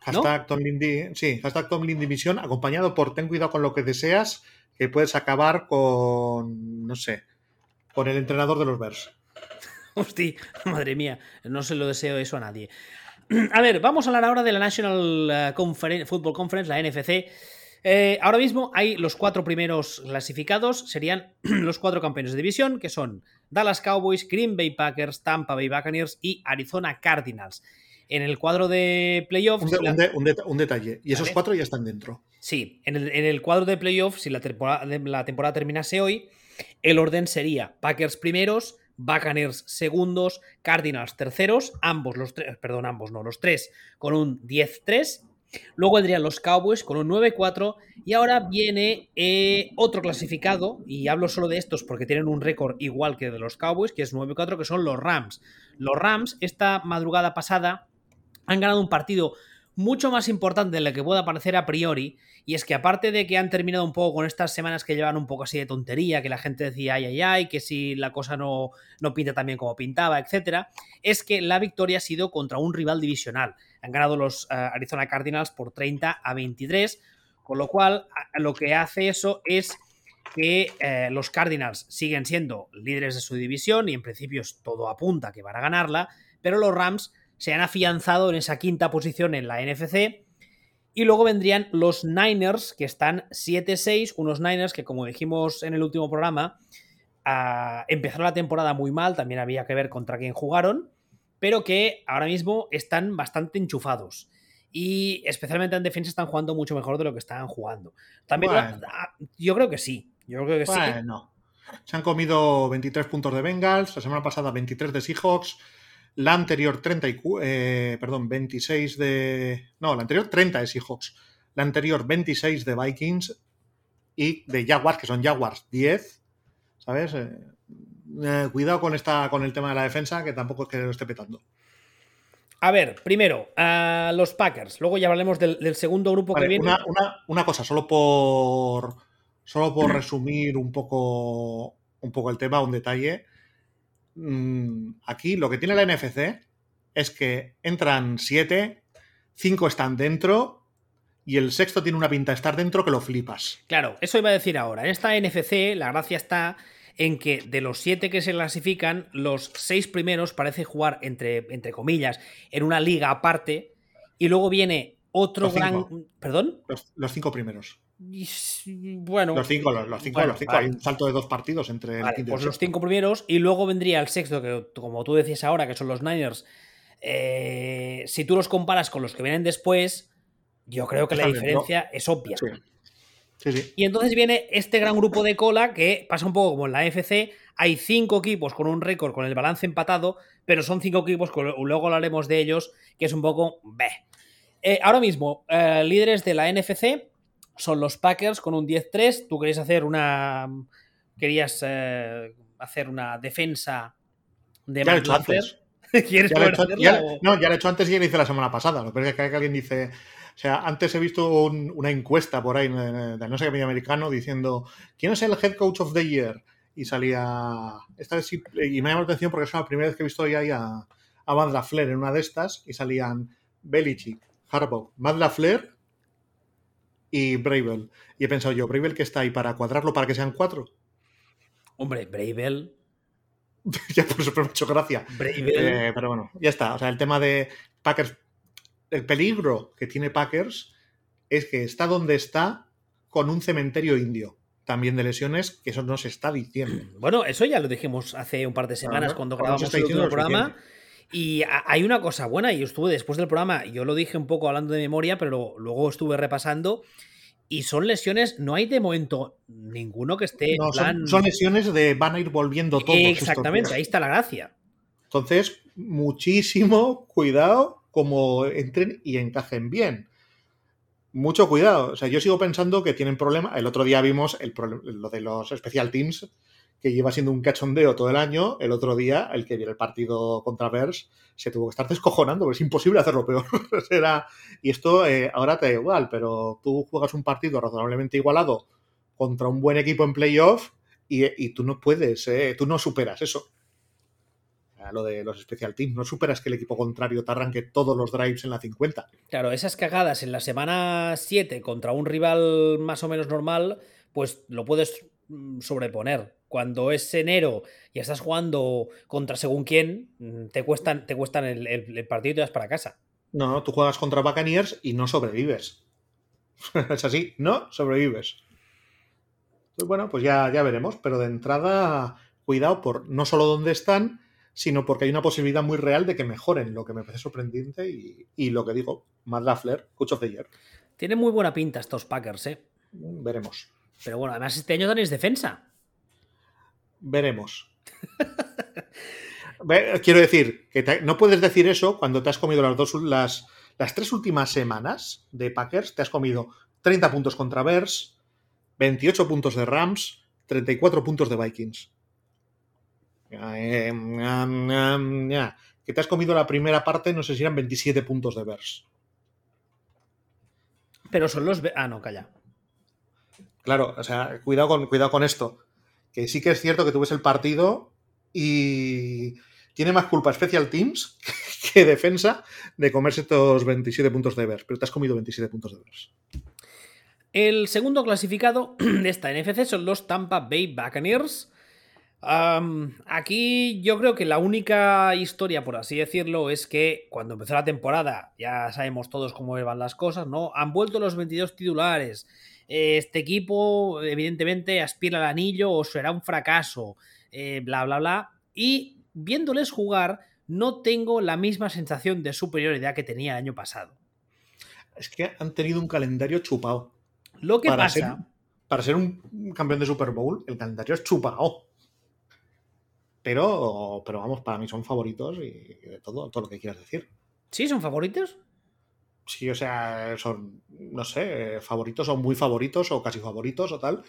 S2: Hashtag ¿no? Tomlin, Di sí, hashtag Tomlin Dimisión, acompañado por ten cuidado con lo que deseas, que puedes acabar con, no sé, con el entrenador de los Bears.
S1: Hostia, madre mía, no se lo deseo eso a nadie. A ver, vamos a hablar ahora de la National eh, Football Conference, la NFC. Eh, ahora mismo hay los cuatro primeros clasificados, serían los cuatro campeones de división, que son Dallas Cowboys, Green Bay Packers, Tampa Bay Buccaneers y Arizona Cardinals. En el cuadro de playoffs.
S2: Un, de, un, de, un, de, un detalle, y esos ¿vale? cuatro ya están dentro.
S1: Sí, en el, en el cuadro de playoffs, si la temporada, la temporada terminase hoy, el orden sería Packers primeros, Buccaneers segundos, Cardinals terceros, ambos los tres, perdón, ambos no, los tres con un 10-3 Luego vendrían los Cowboys con un 9-4 y ahora viene eh, otro clasificado, y hablo solo de estos porque tienen un récord igual que de los Cowboys, que es 9-4, que son los Rams. Los Rams, esta madrugada pasada, han ganado un partido mucho más importante de lo que pueda parecer a priori, y es que aparte de que han terminado un poco con estas semanas que llevan un poco así de tontería, que la gente decía ay, ay, ay, que si la cosa no, no pinta tan bien como pintaba, etc., es que la victoria ha sido contra un rival divisional. Han ganado los uh, Arizona Cardinals por 30 a 23, con lo cual lo que hace eso es que eh, los Cardinals siguen siendo líderes de su división y en principio todo apunta que van a ganarla, pero los Rams se han afianzado en esa quinta posición en la NFC y luego vendrían los Niners, que están 7-6, unos Niners que, como dijimos en el último programa, uh, empezaron la temporada muy mal, también había que ver contra quién jugaron, pero que ahora mismo están bastante enchufados. Y especialmente en defensa están jugando mucho mejor de lo que estaban jugando. También, bueno. yo creo que sí. Yo creo que
S2: bueno,
S1: sí.
S2: Se han comido 23 puntos de Bengals, la semana pasada 23 de Seahawks, la anterior 30 y, eh, perdón, 26 de... No, la anterior 30 de Seahawks, la anterior 26 de Vikings y de Jaguars, que son Jaguars 10, ¿sabes? Eh, eh, cuidado con, esta, con el tema de la defensa, que tampoco es que lo esté petando.
S1: A ver, primero, a los Packers. Luego ya hablaremos del, segundo grupo que viene.
S2: Una, cosa, solo por. Solo por resumir un poco, un poco el tema, un detalle. Mm, aquí lo que tiene la NFC es que entran siete, cinco están dentro y el sexto tiene una pinta de estar dentro que lo flipas.
S1: Claro, eso iba a decir ahora. En esta NFC la gracia está en que de los siete que se clasifican, los seis primeros parece jugar, entre, entre comillas, en una liga aparte, y luego viene otro gran... ¿Perdón?
S2: Los, cinco primeros.
S1: Bueno.
S2: Los cinco, los, cinco, los cinco. Hay un salto de dos partidos entre
S1: pues los cinco primeros, y luego vendría el sexto, que como tú decías ahora, que son los Niners. Eh, si tú los comparas con los que vienen después, yo creo que la diferencia es obvia. Y entonces viene este gran grupo de cola que pasa un poco como en la FC. Hay cinco equipos con un récord con el balance empatado, pero son cinco equipos, luego hablaremos de ellos, que es un poco... Eh, ahora mismo, eh, líderes de la NFC son los Packers con un 10-3. Tú querías hacer una... Querías eh, hacer una defensa de
S2: ya ¿Quieres ya No, ya lo he hecho antes y ya lo hice la semana pasada. Lo que es que alguien dice o sea, antes he visto una encuesta por ahí de no sé qué medio americano diciendo ¿quién es el head coach of the year? Y salía. Esta vez y me llama la atención porque es la primera vez que he visto ahí a, a Matt LaFleur en una de estas y salían Belichick, Harbaugh, Matt LaFleur y Bravel. Y he pensado yo, ¿Bravel que está ahí para cuadrarlo para que sean cuatro?
S1: Hombre, Bravel.
S2: ya por eso me ha hecho gracia. Eh, pero bueno, ya está. O sea, el tema de Packers el peligro que tiene Packers es que está donde está con un cementerio indio también de lesiones, que eso no se está diciendo.
S1: Bueno, eso ya lo dijimos hace un par de semanas cuando grabamos el programa. Y hay una cosa buena, y estuve después del programa, yo lo dije un poco hablando de memoria, pero luego estuve repasando, y son lesiones, no hay de momento ninguno que esté.
S2: son, lesiones de van a ir volviendo todos.
S1: Exactamente, ahí está la gracia.
S2: Entonces, muchísimo cuidado como entren y encajen bien. Mucho cuidado. O sea, yo sigo pensando que tienen problema. El otro día vimos el lo de los special teams, que lleva siendo un cachondeo todo el año. El otro día, el que viene el partido contra Bears, se tuvo que estar descojonando, porque es imposible hacerlo peor. y esto eh, ahora te da igual, pero tú juegas un partido razonablemente igualado contra un buen equipo en playoff y, tú no puedes, eh, tú no superas eso lo de los special teams. No superas que el equipo contrario te arranque todos los drives en la 50.
S1: Claro, esas cagadas en la semana 7 contra un rival más o menos normal, pues lo puedes sobreponer. Cuando es enero y estás jugando contra según quién, mm, te cuestan, te cuestan el, partido y te vas para casa.
S2: No, no, tú juegas contra Buccaneers y no sobrevives. es así, no sobrevives. Bueno, pues ya, ya veremos, pero de entrada, cuidado por no solo dónde están, sino porque hay una posibilidad muy real de que mejoren, lo que me parece sorprendente y, lo que digo, Matt Lafler, coach of the year.
S1: Tiene muy buena pinta estos Packers, ¿eh?
S2: Veremos.
S1: Pero bueno, además este año tenéis defensa.
S2: Veremos. Quiero decir que no puedes decir eso cuando te has comido las dos las, las tres últimas semanas de Packers, te has comido 30 puntos contra Bears, 28 puntos de Rams, 34 puntos de Vikings. Eh, que te has comido la primera parte, no sé si eran 27 puntos de Vers.
S1: Pero son los. Ah, no, calla.
S2: Claro, o sea, cuidado con, cuidado con esto. Que sí que es cierto que tú ves el partido y tiene más culpa Special Teams que defensa de comerse estos 27 puntos de Vers. Pero te has comido 27 puntos de Vers.
S1: El segundo clasificado de esta NFC son los Tampa Bay Buccaneers aquí yo creo que la única historia, por así decirlo, es que cuando empezó la temporada, ya sabemos todos cómo van las cosas, ¿no? Han vuelto los 22 titulares. Este equipo, evidentemente, aspira al anillo o será un fracaso, eh, bla, bla, bla. Y viéndoles jugar, no tengo la misma sensación de superioridad que tenía el año pasado.
S2: Es que han tenido un calendario chupado.
S1: Lo que pasa
S2: para ser un campeón de Super Bowl, el calendario es chupao. Pero, pero vamos, para mí son favoritos y de todo, todo lo que quieras decir.
S1: ¿Sí? ¿Son favoritos?
S2: Sí, o sea, son, no sé, favoritos o muy favoritos o casi favoritos o tal,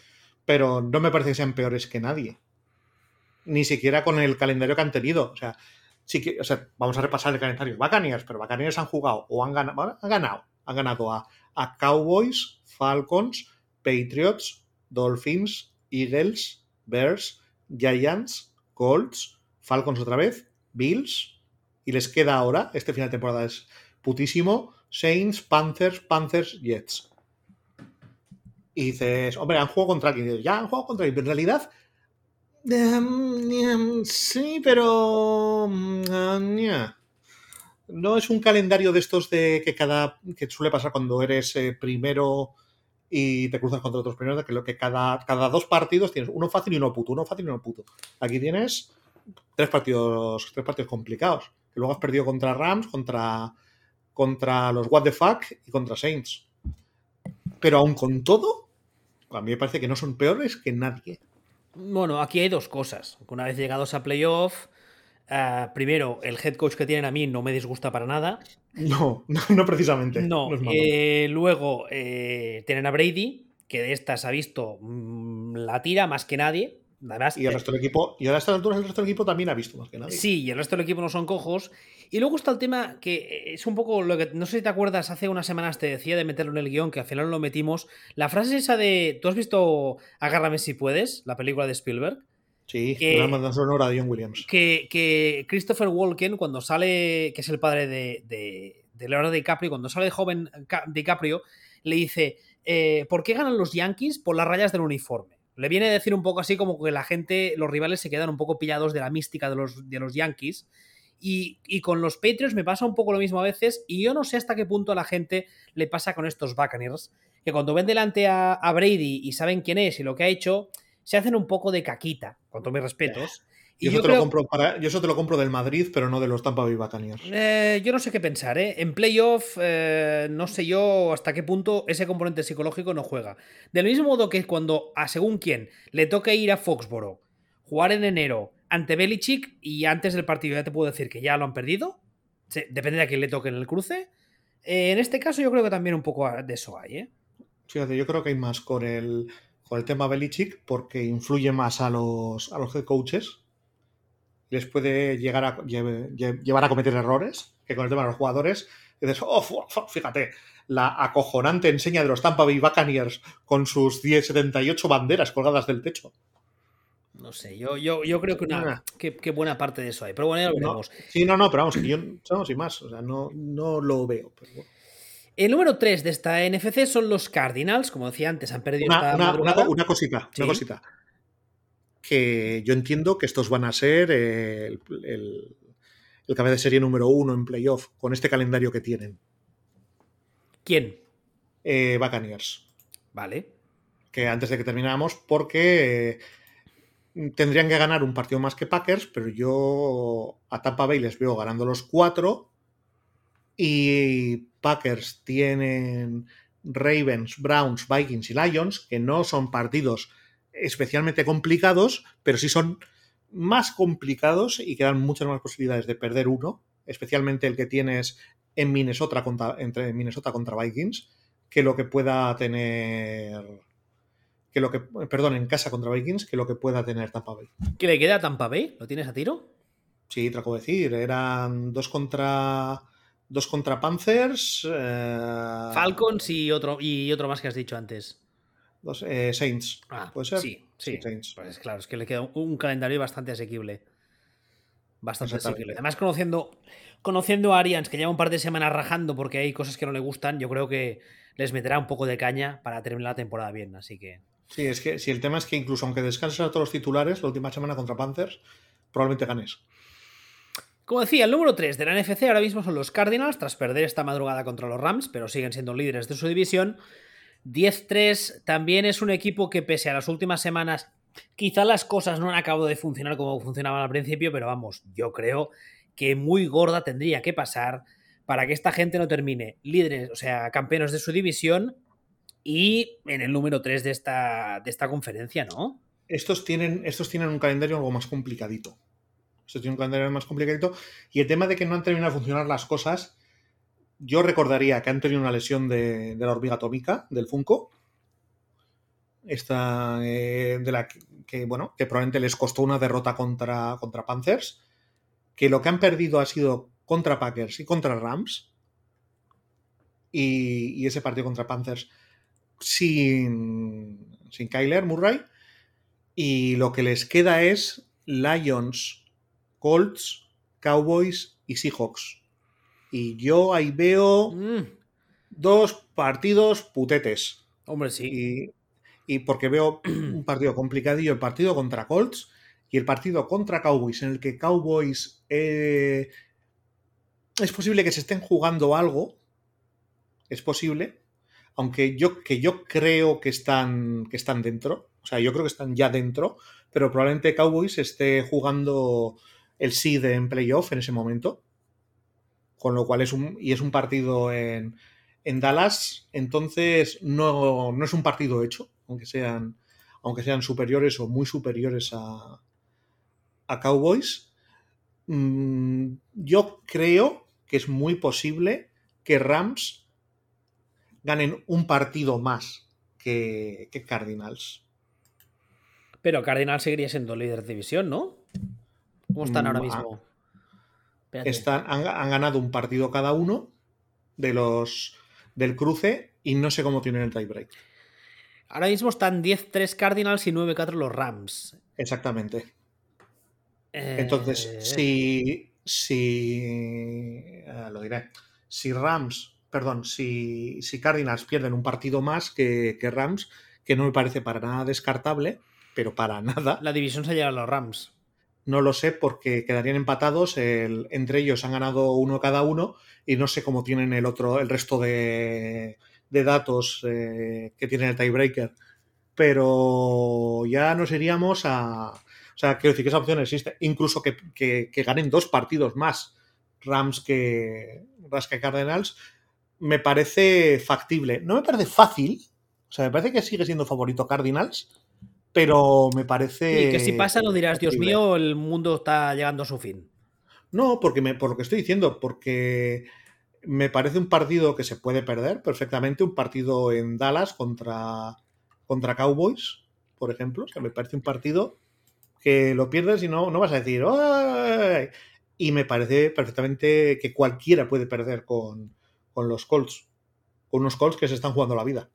S2: pero no me parece que sean peores que nadie. Ni siquiera con el calendario que han tenido. O sea, sí o sea vamos a repasar el calendario. Buccaneers, pero Buccaneers han jugado o han ganado, han ganado, han ganado a, a Cowboys, Falcons, Patriots, Dolphins, Eagles, Bears, Giants, Colts, Falcons otra vez, Bills, y les queda ahora, este final de temporada es putísimo, Saints, Panthers, Panthers, Jets. Y dices, hombre, han jugado contra alguien. ya han jugado contra alguien, pero en realidad. Em, sí, pero. Mm, no es un calendario de estos de que cada. que suele pasar cuando eres eh, primero y te cruzas contra otros primeros, que lo que cada, cada dos partidos tienes uno fácil y uno puto, uno fácil y uno puto. Aquí tienes tres partidos, tres partidos complicados. Que luego has perdido contra Rams, contra, contra los What the Fuck y contra Saints. Pero aún con todo, a mí me parece que no son peores que nadie.
S1: Bueno, aquí hay dos cosas. Una vez llegados a playoff, uh, primero, el head coach que tienen a mí no me disgusta para nada.
S2: No, no, no precisamente.
S1: No, no eh, luego eh, tienen a Brady, que de estas ha visto mmm, la tira más que nadie. Además,
S2: y el resto del equipo, y a estas alturas el resto del equipo también ha visto más que nadie.
S1: Sí, y el resto del equipo no son cojos. Y luego está el tema que es un poco lo que. No sé si te acuerdas, hace unas semanas te decía de meterlo en el guion, que al final lo metimos. La frase esa de. ¿Tú has visto Agárrame si puedes? La película de Spielberg.
S2: Sí, que, la banda sonora de John Williams.
S1: Que, que, Christopher Walken, cuando sale, que es el padre de, de, de Leonardo DiCaprio, cuando sale joven DiCaprio, le dice: eh, ¿Por qué ganan los Yankees? Por las rayas del uniforme. Le viene a decir un poco así como que la gente, los rivales se quedan un poco pillados de la mística de los, de los Yankees. Y, y, con los Patriots me pasa un poco lo mismo a veces. Y yo no sé hasta qué punto a la gente le pasa con estos Buccaneers. Que cuando ven delante a, a Brady y saben quién es y lo que ha hecho, se hacen un poco de caquita, con todos mis respetos.
S2: Y yo, yo, eso creo... te lo compro para, yo eso te lo compro del Madrid, pero no de los Tampa Bay Buccaneers.
S1: Eh, yo no sé qué pensar, ¿eh? En playoff, eh, no sé yo hasta qué punto ese componente psicológico no juega. Del mismo modo que cuando a según quién le toque ir a Foxboro, jugar en enero ante Belichick y antes del partido ya te puedo decir que ya lo han perdido. Depende de a quién le toque en el cruce. Eh, en este caso yo creo que también un poco de eso hay, ¿eh?
S2: Fíjate, yo creo que hay más con el, con el tema Belichick porque influye más a los, a los head coaches les puede llegar a llevar a cometer errores que con el tema de los jugadores. Dices, oh, fíjate, la acojonante enseña de los Tampa Bay Buccaneers con sus 10, 78 banderas colgadas del techo.
S1: No sé, yo, yo, yo creo que una que, que, buena parte de eso hay. Pero bueno, ya lo veremos.
S2: No, sí, no, no, pero vamos, que yo no, sin más. O sea, no, no lo veo. Pero bueno.
S1: El número 3 de esta NFC son los Cardinals. Como decía antes, han perdido
S2: una,
S1: esta
S2: una, una, una cosita, ¿Sí? una cosita que yo entiendo que estos van a ser el, el, el cabeza de serie número uno en playoff con este calendario que tienen.
S1: ¿Quién?
S2: Eh, Buccaneers.
S1: Vale.
S2: Que antes de que termináramos, porque eh, tendrían que ganar un partido más que Packers, pero yo a Tampa Bay les veo ganando los cuatro. Y Packers tienen Ravens, Browns, Vikings y Lions, que no son partidos especialmente complicados, pero sí son más complicados y quedan muchas más posibilidades de perder uno, especialmente el que tienes en Minnesota contra, entre Minnesota contra Vikings, que lo que pueda tener que lo que perdón, en casa contra Vikings, que lo que pueda tener Tampa Bay.
S1: ¿Qué le queda a Tampa Bay? ¿Lo tienes a tiro?
S2: Sí, te acabo de decir, eran dos contra dos contra Panthers, eh...
S1: Falcons y otro y otro más que has dicho antes.
S2: Eh, Saints.
S1: Ah,
S2: ¿Puede ser?
S1: Sí, sí.
S2: Saints.
S1: Pues claro, es que le queda un, un calendario bastante asequible. Bastante asequible. Además, conociendo, conociendo a Arians, que lleva un par de semanas rajando porque hay cosas que no le gustan, yo creo que les meterá un poco de caña para terminar la temporada bien. Así que.
S2: Sí, es que si el tema es que incluso aunque descanses a todos los titulares, la última semana contra Panthers, probablemente ganes.
S1: Como decía, el número 3 de la NFC ahora mismo son los Cardinals, tras perder esta madrugada contra los Rams, pero siguen siendo líderes de su división. 10-3 también es un equipo que pese a las últimas semanas quizá las cosas no han acabado de funcionar como funcionaban al principio, pero vamos, yo creo que muy gorda tendría que pasar para que esta gente no termine líderes, o sea, campeones de su división y en el número 3 de esta, de esta conferencia, ¿no?
S2: Estos tienen, estos tienen un calendario algo más complicadito. Estos tienen un calendario más complicadito. Y el tema de que no han terminado de funcionar las cosas, yo recordaría que han tenido una lesión de, la hormiga atómica, del Funko. Esta, eh, de la que, bueno, que probablemente les costó una derrota contra, contra Panthers. Que lo que han perdido ha sido contra Packers y contra Rams. Y, ese partido contra Panthers sin, sin Kyler Murray. Y lo que les queda es Lions, Colts, Cowboys y Seahawks. Y yo ahí veo mm. dos partidos putetes.
S1: Hombre, sí.
S2: Y, porque veo un partido complicadillo, el partido contra Colts y el partido contra Cowboys, en el que Cowboys eh, es posible que se estén jugando algo. Es posible. Aunque yo, que yo creo que están, que están dentro. O sea, yo creo que están ya dentro. Pero probablemente Cowboys esté jugando el seed en playoff en ese momento con lo cual es un, y es un partido en, en Dallas, entonces no, no, es un partido hecho, aunque sean, aunque sean superiores o muy superiores a, a Cowboys. Mm, yo creo que es muy posible que Rams ganen un partido más que, que Cardinals.
S1: Pero Cardinals seguiría siendo líder de división, ¿no? ¿Cómo están ahora mm,
S2: Están, han, ganado un partido cada uno de los del cruce y no sé cómo tienen el tiebreak.
S1: Ahora mismo están 10-3 Cardinals y 9-4 los Rams.
S2: Exactamente. Entonces, eh, si. Si. Eh, lo diré. Si Rams. Perdón, si, si Cardinals pierden un partido más que, que, Rams, que no me parece para nada descartable, pero para nada.
S1: La división se lleva a los Rams.
S2: No lo sé porque quedarían empatados. entre ellos han ganado uno cada uno y no sé cómo tienen el otro, el resto de, datos eh, que tiene el tiebreaker. Pero ya nos iríamos a. O sea, quiero decir que esa opción existe. Incluso que, ganen dos partidos más Rams que, Rams que Cardinals. Me parece factible. No me parece fácil. O sea, me parece que sigue siendo favorito Cardinals pero me parece...
S1: Y que si pasa no dirás, Dios mío, el mundo está llegando a su fin.
S2: No, porque me, por lo que estoy diciendo, porque me parece un partido que se puede perder perfectamente, un partido en Dallas contra, contra Cowboys, por ejemplo. O sea, me parece un partido que lo pierdes y no, no vas a decir, ¡Ay! y me parece perfectamente que cualquiera puede perder con, con los Colts, con unos Colts que se están jugando la vida.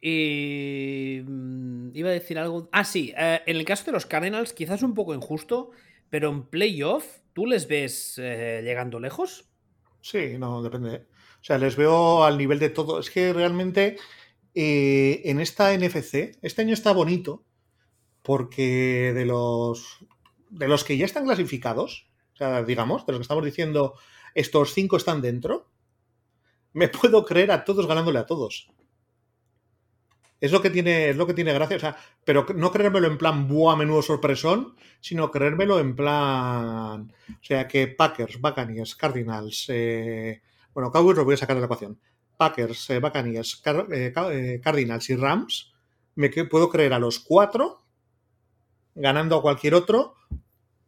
S1: Y mm, iba a decir algo. Ah, sí, eh, en el caso de los Cardinals, quizás un poco injusto, pero en playoff, ¿tú les ves eh, llegando lejos?
S2: Sí, no, depende. O sea, les veo al nivel de todo. Es que realmente eh, en esta NFC, este año está bonito porque de los, de los que ya están clasificados, o sea, digamos, de los que estamos diciendo, estos cinco están dentro, me puedo creer a todos ganándole a todos. Es lo que tiene, es lo que tiene gracia. O sea, pero no creérmelo en plan buah, menudo sorpresón, sino creérmelo en plan. O sea, que Packers, Buccaneers, Cardinals. Eh, bueno, Cowboys lo voy a sacar de la ecuación. Packers, eh, eh, eh, Cardinals y Rams. Me puedo creer a los cuatro ganando a cualquier otro,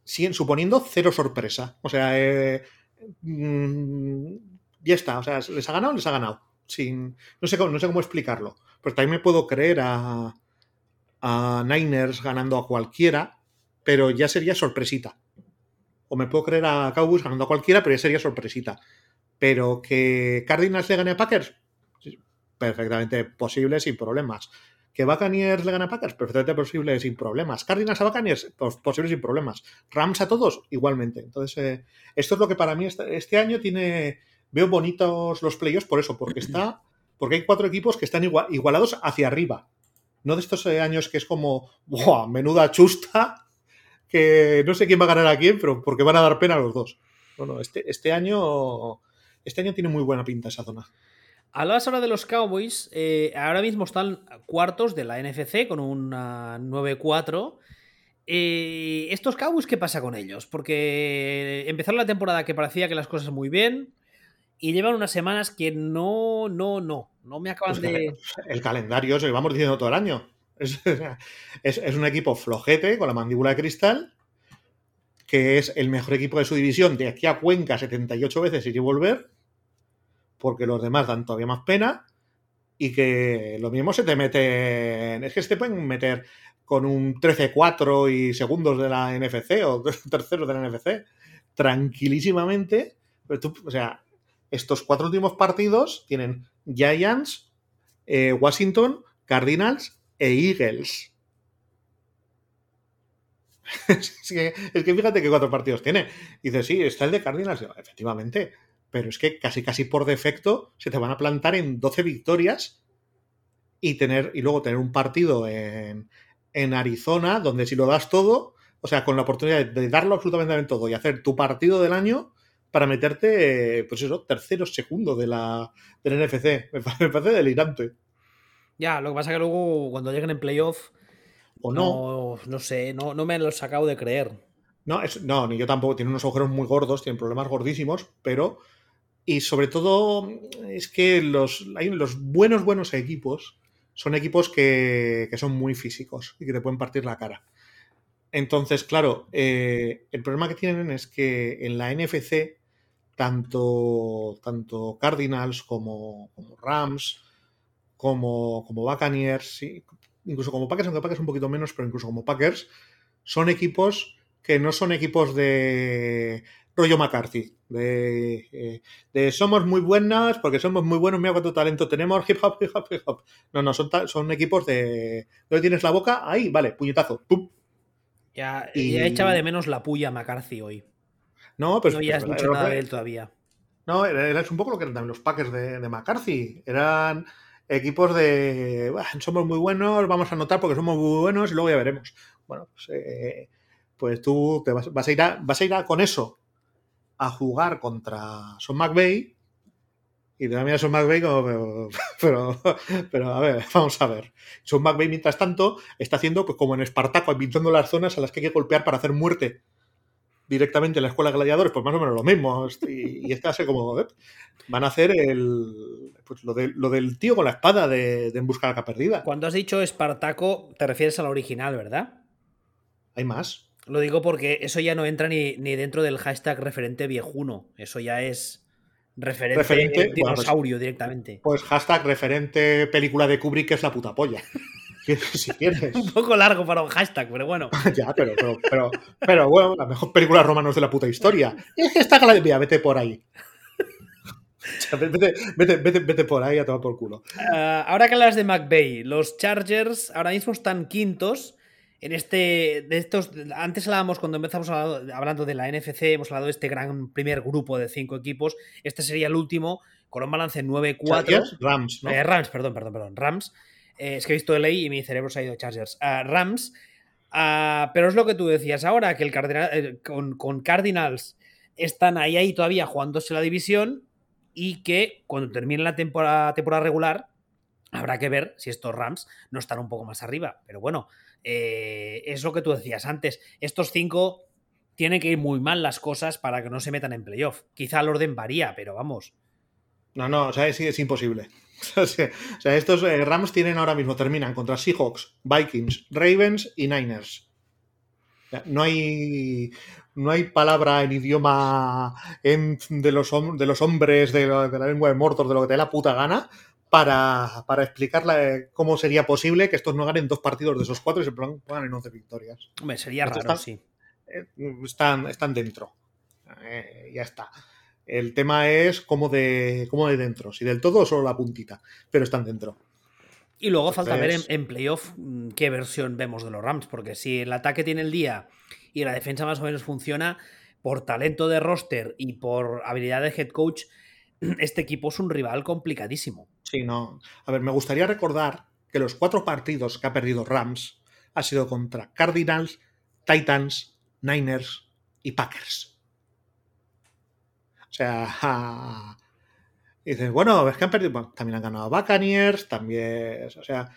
S2: suponiendo cero sorpresa. O sea, mm, ya está. O sea, les ha ganado, les ha ganado. Sin, no, sé, no sé cómo explicarlo. Pues también me puedo creer a, a Niners ganando a cualquiera, pero ya sería sorpresita. O me puedo creer a Cowboys ganando a cualquiera, pero ya sería sorpresita. Pero que Cardinals le gane a Packers, perfectamente posible sin problemas. Que Buccaneers le gane a Packers, perfectamente posible sin problemas. Cardinals a Buccaneers, posible sin problemas. Rams a todos, igualmente. Entonces, eh, esto es lo que para mí este, este año tiene. Veo bonitos los playoffs por eso, porque está porque hay cuatro equipos que están igualados hacia arriba. No de estos eh, años que es como, ¡buah! Menuda chusta, que no sé quién va a ganar a quién, pero porque van a dar pena a los dos. Bueno, este, este año. Este año tiene muy buena pinta esa zona.
S1: Hablabas ahora de los Cowboys. Eh, ahora mismo están cuartos de la NFC con un 9-4. Eh, ¿Estos Cowboys qué pasa con ellos? Porque empezaron la temporada que parecía que las cosas muy bien y llevan unas semanas que no, no, no, no me acaban
S2: Pues
S1: de...
S2: el calendario, eso que vamos diciendo todo el año. Es, es- es un equipo flojete con la mandíbula de cristal, que es el mejor equipo de su división de aquí a Cuenca 78 veces ir y volver, porque los demás dan todavía más pena, y que lo mismo se te meten. Es que se te pueden meter con un 13-4 y segundos de la NFC o terceros de la NFC tranquilísimamente. Pero tú, o sea, estos cuatro últimos partidos tienen Giants, eh, Washington, Cardinals e Eagles. es, que, que fíjate que cuatro partidos tiene. Y dices, sí, está el de Cardinals. Efectivamente. Pero es que casi casi por defecto se te van a plantar en 12 victorias y tener y luego tener un partido en, en Arizona donde si lo das todo, o sea, con la oportunidad de darlo absolutamente todo y hacer tu partido del año para meterte, pues eso, tercero, segundo de la, del NFC. Me, pa- me parece delirante.
S1: Ya, lo que pasa que luego cuando lleguen en playoff,
S2: O no.
S1: no, no sé, no, no me lo he sacado de creer.
S2: No, es- no, ni yo tampoco. Tiene unos agujeros muy gordos, tienen problemas gordísimos, pero. Y sobre todo, es que los, hay los buenos, buenos equipos son equipos que, que son muy físicos y que te pueden partir la cara. Entonces, claro, eh, el problema que tienen es que en la NFC, tanto, tanto Cardinals como, como Rams, como, como Buccaneers, sí, incluso como Packers, aunque Packers un poquito menos, pero incluso como Packers, son equipos que no son equipos de rollo McCarthy, de, eh, de somos muy buenas porque somos muy buenos, mira cuánto talento tenemos, hip hop, hip hop, hip hop. No, no, son, son equipos de... ¿Dónde tienes la boca? Ahí, vale, puñetazo. ¡pum!
S1: Ya,
S2: Y-
S1: ya echaba de menos la puya McCarthy hoy.
S2: No,
S1: no ya
S2: pues,
S1: has dicho nada de él todavía.
S2: No, era, es un poco lo que eran también los Packers de, de McCarthy. Eran equipos de "Bah, somos muy buenos, vamos a anotar porque somos muy buenos y luego ya veremos. Bueno, pues, eh, pues tú te vas, vas a ir a, vas a ir a- con eso a jugar contra Son McVay y te da miedo Son McVay como pero, pero, pero, a ver, vamos a ver. Son McVay mientras tanto está haciendo pues como en Espartaco, pintando las zonas a las que hay que golpear para hacer muerte directamente en la escuela de gladiadores, pues más o menos lo mismo. Y, a ser como. ¿eh? Van a hacer el. Pues lo, de- lo del tío con la espada de, de En busca de la Arca perdida.
S1: Cuando has dicho Espartaco, te refieres a la original, ¿verdad?
S2: Hay más.
S1: Lo digo porque eso ya no entra ni, ni dentro del hashtag referente viejuno. Eso ya es referente,
S2: Referente, bueno,
S1: dinosaurio directamente.
S2: Pues hashtag referente película de Kubrick que es la puta polla. Si quieres.
S1: Un poco largo para un hashtag, pero bueno.
S2: ya, pero, pero, pero, pero bueno, la mejor película romanos de la puta historia. Es que está Mira, vete por ahí. O sea, vete, vete, vete, vete por ahí a tomar por culo.
S1: Ah, ahora que hablas de McVeigh, los Chargers ahora mismo están quintos en este. De estos, antes hablábamos cuando empezamos hablando, hablando de la NFC, hemos hablado de este gran primer grupo de cinco equipos. Este sería el último, con un balance 9-4.
S2: Chargers, Rams, ¿no?
S1: Eh, Rams, perdón, perdón, perdón. Rams. Eh, es que he visto LA y mi cerebro se ha ido a Chargers. Rams. Ah, pero es lo que tú decías ahora, que el Cardinal, eh, con, Cardinals están ahí, ahí todavía jugándose la división y que cuando termine la temporada, regular habrá que ver si estos Rams no están un poco más arriba. Pero bueno, eh, es lo que tú decías antes. Estos cinco tienen que ir muy mal las cosas para que no se metan en playoff. Quizá el orden varía, pero vamos.
S2: No, no, o sea, es imposible. O sea, estos eh, Rams tienen ahora mismo, terminan contra Seahawks, Vikings, Ravens y Niners. O sea, no hay, no hay palabra en idioma en- de, los, de los hombres de, la- de la lengua de Mortos, de lo que te dé la puta gana, para, para explicar la- cómo sería posible que estos no ganen dos partidos de esos cuatro y se pongan en 11 victorias.
S1: Hombre, sería
S2: Esto
S1: raro,
S2: está-
S1: sí.
S2: Eh, están, están dentro. Eh, ya está. El tema es cómo de, cómo de dentro, si del todo o solo la puntita, pero están dentro.
S1: Y luego falta ver en, playoff mm, qué versión vemos de los Rams, porque si el ataque tiene el día y la defensa más o menos funciona, por talento de roster y por habilidad de head coach, este equipo es un rival complicadísimo.
S2: Sí, no. A ver, me gustaría recordar que los cuatro partidos que ha perdido Rams ha sido contra Cardinals, Titans, Niners y Packers. O sea, ja, dices, bueno, es que han perdido. también han ganado a Buccaneers, también. O sea,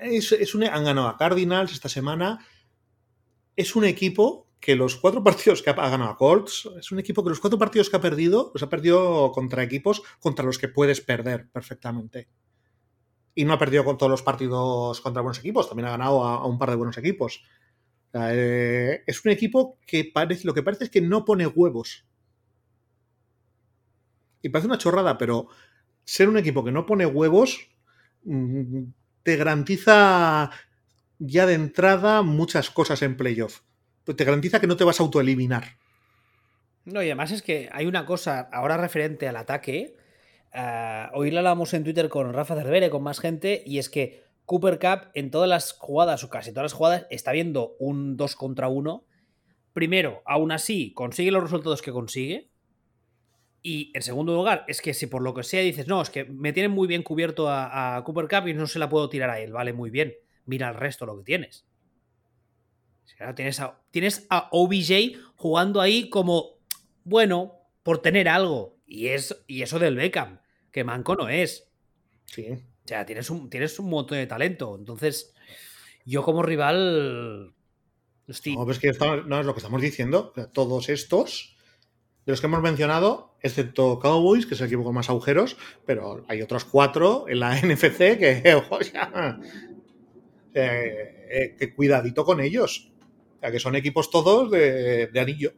S2: es un- han ganado a Cardinals esta semana. Es un equipo que los cuatro partidos que ha ganado a Colts es un equipo que los cuatro partidos que ha perdido los ha perdido contra equipos contra los que puedes perder perfectamente. Y no ha perdido con todos los partidos contra buenos equipos, también ha ganado a, un par de buenos equipos. Eh, es un equipo que parece, lo que parece es que no pone huevos. Y parece una chorrada, pero ser un equipo que no pone huevos mm, te garantiza ya de entrada muchas cosas en playoff. Te garantiza que no te vas a autoeliminar.
S1: No, y además es que hay una cosa ahora referente al ataque. Uh, hoy lo hablamos en Twitter con Rafa Cervere, con más gente, y es que Cooper Cup en todas las jugadas, o casi todas las jugadas, está viendo un 2 contra 1. Primero, aún así, consigue los resultados que consigue. Y en segundo lugar, es que si por lo que sea dices, no, es que me tienen muy bien cubierto a, Cooper Cup y no se la puedo tirar a él, vale, muy bien. Mira el resto lo que tienes. tienes, a, tienes a OBJ jugando ahí como, bueno, por tener algo. Y, es, y eso del Beckham, que manco no es.
S2: Sí.
S1: O sea, tienes un, tienes un montón de talento. Entonces, yo como rival.
S2: No, pues que no es lo que estamos diciendo. Todos estos, de los que hemos mencionado, excepto Cowboys, que es el equipo con más agujeros, pero hay otros cuatro en la NFC que, ojo, ya, eh, que cuidadito con ellos. O sea, que son equipos todos de, de anillo.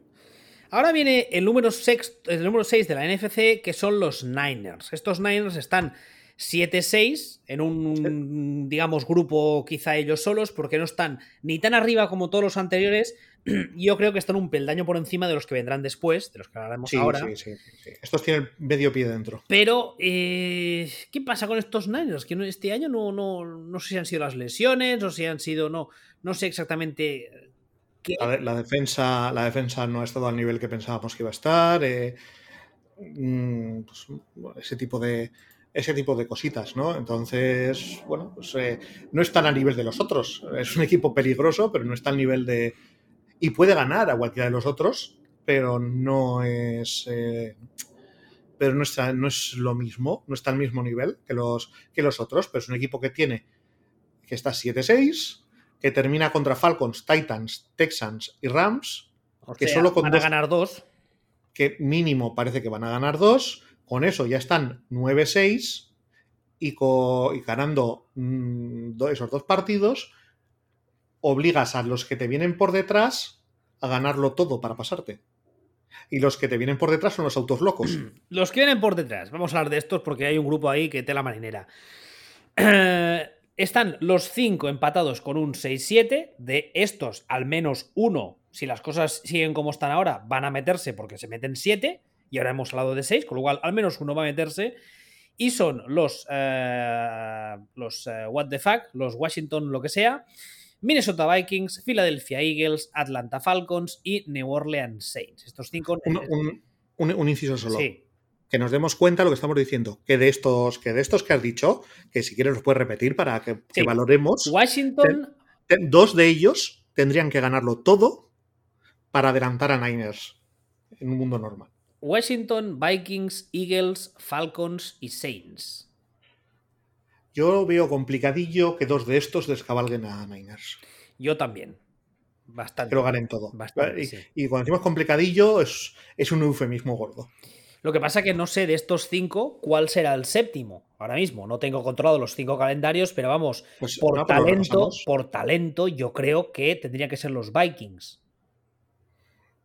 S1: Ahora viene el número, sexto, el número 6 de la NFC, que son los Niners. Estos Niners están 7-6 en un, digamos, grupo quizá ellos solos, porque no están ni tan arriba como todos los anteriores. Yo creo que están un peldaño por encima de los que vendrán después, de los que hablaremos ahora.
S2: Sí, sí, sí, Estos tienen medio pie dentro.
S1: Pero, eh, ¿qué pasa con estos Niners? Que este año no, no, no sé si han sido las lesiones, sé si han sido, no, no sé exactamente.
S2: Qué... La, defensa, la defensa no ha estado al nivel que pensábamos que iba a estar. Eh, mm, pues, ese tipo de, ese tipo de cositas, ¿no? Entonces, bueno, pues eh, no están a nivel de los otros. Es un equipo peligroso, pero no está al nivel de... Y puede ganar a cualquiera de los otros, pero no es... Eh, pero no, está, no es lo mismo, no está al mismo nivel que los, que los otros, pero es un equipo que tiene, que está 7-6, que termina contra Falcons, Titans, Texans y Rams,
S1: que solo con van a ganar dos.
S2: Que mínimo parece que van a ganar dos con eso ya están 9-6 y, ganando mm, esos dos partidos, obligas a los que te vienen por detrás a ganarlo todo para pasarte. Y los que te vienen por detrás son los autos locos.
S1: Los que vienen por detrás, vamos a hablar de estos porque hay un grupo ahí que te la marinera. Están los 5 empatados con un 6-7. De estos, al menos uno, si las cosas siguen como están ahora, van a meterse porque se meten 7 y ahora hemos hablado de seis, con lo cual al menos uno va a meterse. Y son los, eh, los eh, What the Fuck, los Washington, lo que sea, Minnesota Vikings, Philadelphia Eagles, Atlanta Falcons y New Orleans Saints. Estos cinco.
S2: Un, inciso solo. Que nos demos cuenta de lo que estamos diciendo. Que de estos que, de estos que has dicho, que si quieres los puedes repetir para que, valoremos.
S1: Washington.
S2: dos de ellos tendrían que ganarlo todo para adelantar a Niners en un mundo normal.
S1: Washington, Vikings, Eagles, Falcons y Saints.
S2: Yo veo complicadillo que dos de estos descabalguen a Niners.
S1: Yo también. Bastante.
S2: Que lo ganen todo. y, cuando decimos complicadillo es, es un eufemismo gordo.
S1: Lo que pasa es que no sé de estos cinco cuál será el séptimo. Ahora mismo no tengo controlado los cinco calendarios, pero vamos, pues, por talento, por talento, yo creo que tendría que ser los Vikings.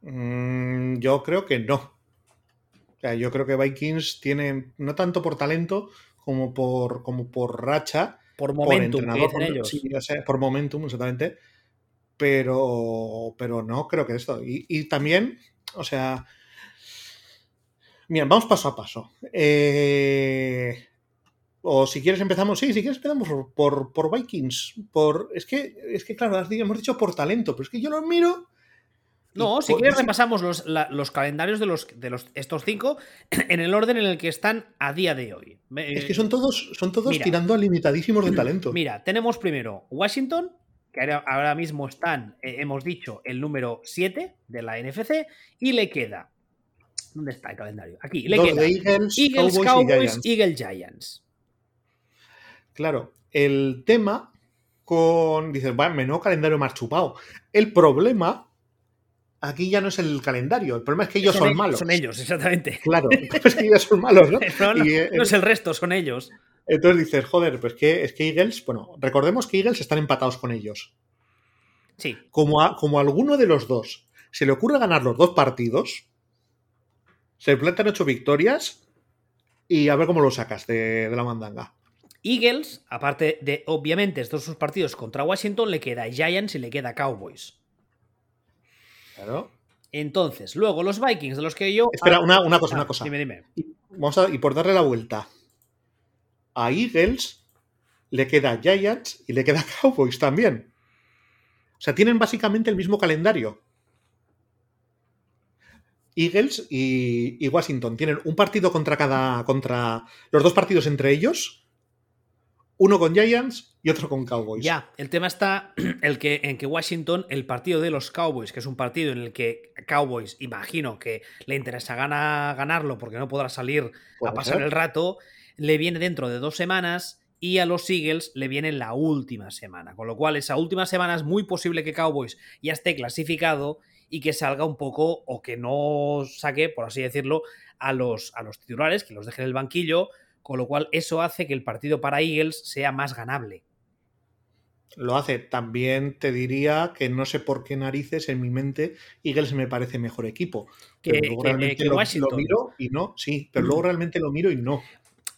S2: Mm, yo creo que no yo creo que Vikings tiene, no tanto por talento como por, como por racha.
S1: Por momentum,
S2: por, por momentum, exactamente. Pero, pero no creo que esto. Y, también, o sea. Mira, vamos paso a paso. Eh, o si quieres empezamos, sí, si quieres empezamos por, por, Vikings. Por, es que, es que claro, hemos dicho por talento, pero es que yo lo miro
S1: no, si quieres repasamos los, calendarios de, los, de los, estos cinco en el orden en el que están a día de hoy.
S2: Es que son todos, son todos tirando a limitadísimos de talento.
S1: Mira, tenemos primero Washington, que ahora mismo están, eh, hemos dicho, el número 7 de la NFC, y le queda. ¿Dónde está el calendario? Aquí, le queda
S2: Eagles,
S1: Eagles, Cowboys, Eagles, Giants.
S2: Claro, el tema con. Dices, bueno, menudo calendario más chupado. El problema aquí ya no es el calendario. El problema es que ellos son, malos.
S1: Son ellos, exactamente.
S2: Claro, es que ellos son malos, ¿no?
S1: no, eh, es el resto, son ellos.
S2: Entonces dices, joder, pues que es que Eagles, bueno, recordemos que Eagles están empatados con ellos.
S1: Sí.
S2: Como a, como alguno de los dos se le ocurre ganar los dos partidos, se plantan ocho victorias y a ver cómo lo sacas de, de la mandanga.
S1: Eagles, aparte de, obviamente, estos sus partidos contra Washington, le queda Giants y le queda Cowboys.
S2: Claro.
S1: Entonces, luego los Vikings, de los que yo.
S2: Espera, una, una cosa, ah, una cosa.
S1: Dime, dime.
S2: Y, vamos a, y por darle la vuelta. A Eagles le queda Giants y le queda Cowboys también. O sea, tienen básicamente el mismo calendario. Eagles y, y, Washington tienen un partido contra cada. contra. los dos partidos entre ellos. Uno con Giants y otro con Cowboys.
S1: Ya, el tema está el que, en que Washington, el partido de los Cowboys, que es un partido en el que Cowboys, imagino que le interesa gana, ganarlo porque no podrá salir a pasar ser? el rato, le viene dentro de dos semanas y a los Eagles le viene la última semana. Con lo cual, esa última semana es muy posible que Cowboys ya esté clasificado y que salga un poco o que no saque, por así decirlo, a los, a los titulares, que los deje en el banquillo, con lo cual eso hace que el partido para Eagles sea más ganable.
S2: Lo hace. También te diría que no sé por qué narices en mi mente Eagles me parece mejor equipo.
S1: Que, pero luego que, realmente que
S2: lo, miro y no, sí, pero luego realmente lo miro y no.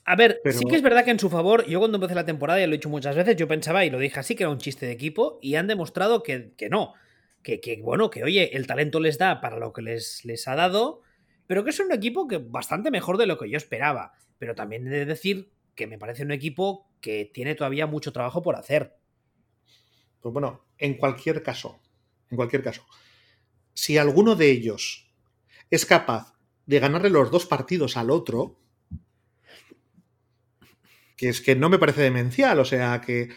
S1: A ver,
S2: Pero-
S1: sí que es verdad que en su favor, yo cuando empecé la temporada, y lo he dicho muchas veces, yo pensaba y lo dije así que era un chiste de equipo, y han demostrado que, que no. Que, que, bueno, que oye, el talento les da para lo que les, les ha dado, pero que es un equipo que bastante mejor de lo que yo esperaba. Pero también he de decir que me parece un equipo que tiene todavía mucho trabajo por hacer.
S2: Pues bueno, en cualquier caso, en cualquier caso, si alguno de ellos es capaz de ganarle los dos partidos al otro, que es que no me parece demencial, o sea, que,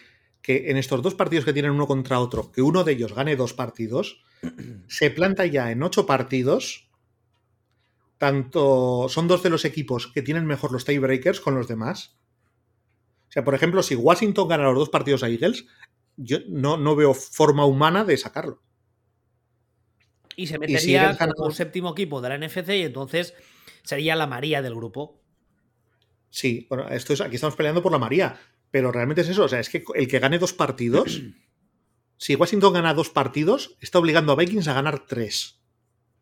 S2: que en estos dos partidos que tienen uno contra otro, que uno de ellos gane dos partidos, se planta ya en ocho partidos. Tanto son dos de los equipos que tienen mejor los tiebreakers con los demás. O sea, por ejemplo, si Washington gana los dos partidos a Eagles, yo no, no veo forma humana de sacarlo.
S1: Y se
S2: Y
S1: metería
S2: gana-
S1: como séptimo equipo de la NFC y entonces sería la María del grupo.
S2: Sí, bueno, esto es, aquí estamos peleando por la María, pero realmente es eso. O sea, es que el que gane dos partidos, si Washington gana dos partidos, está obligando a Vikings a ganar tres.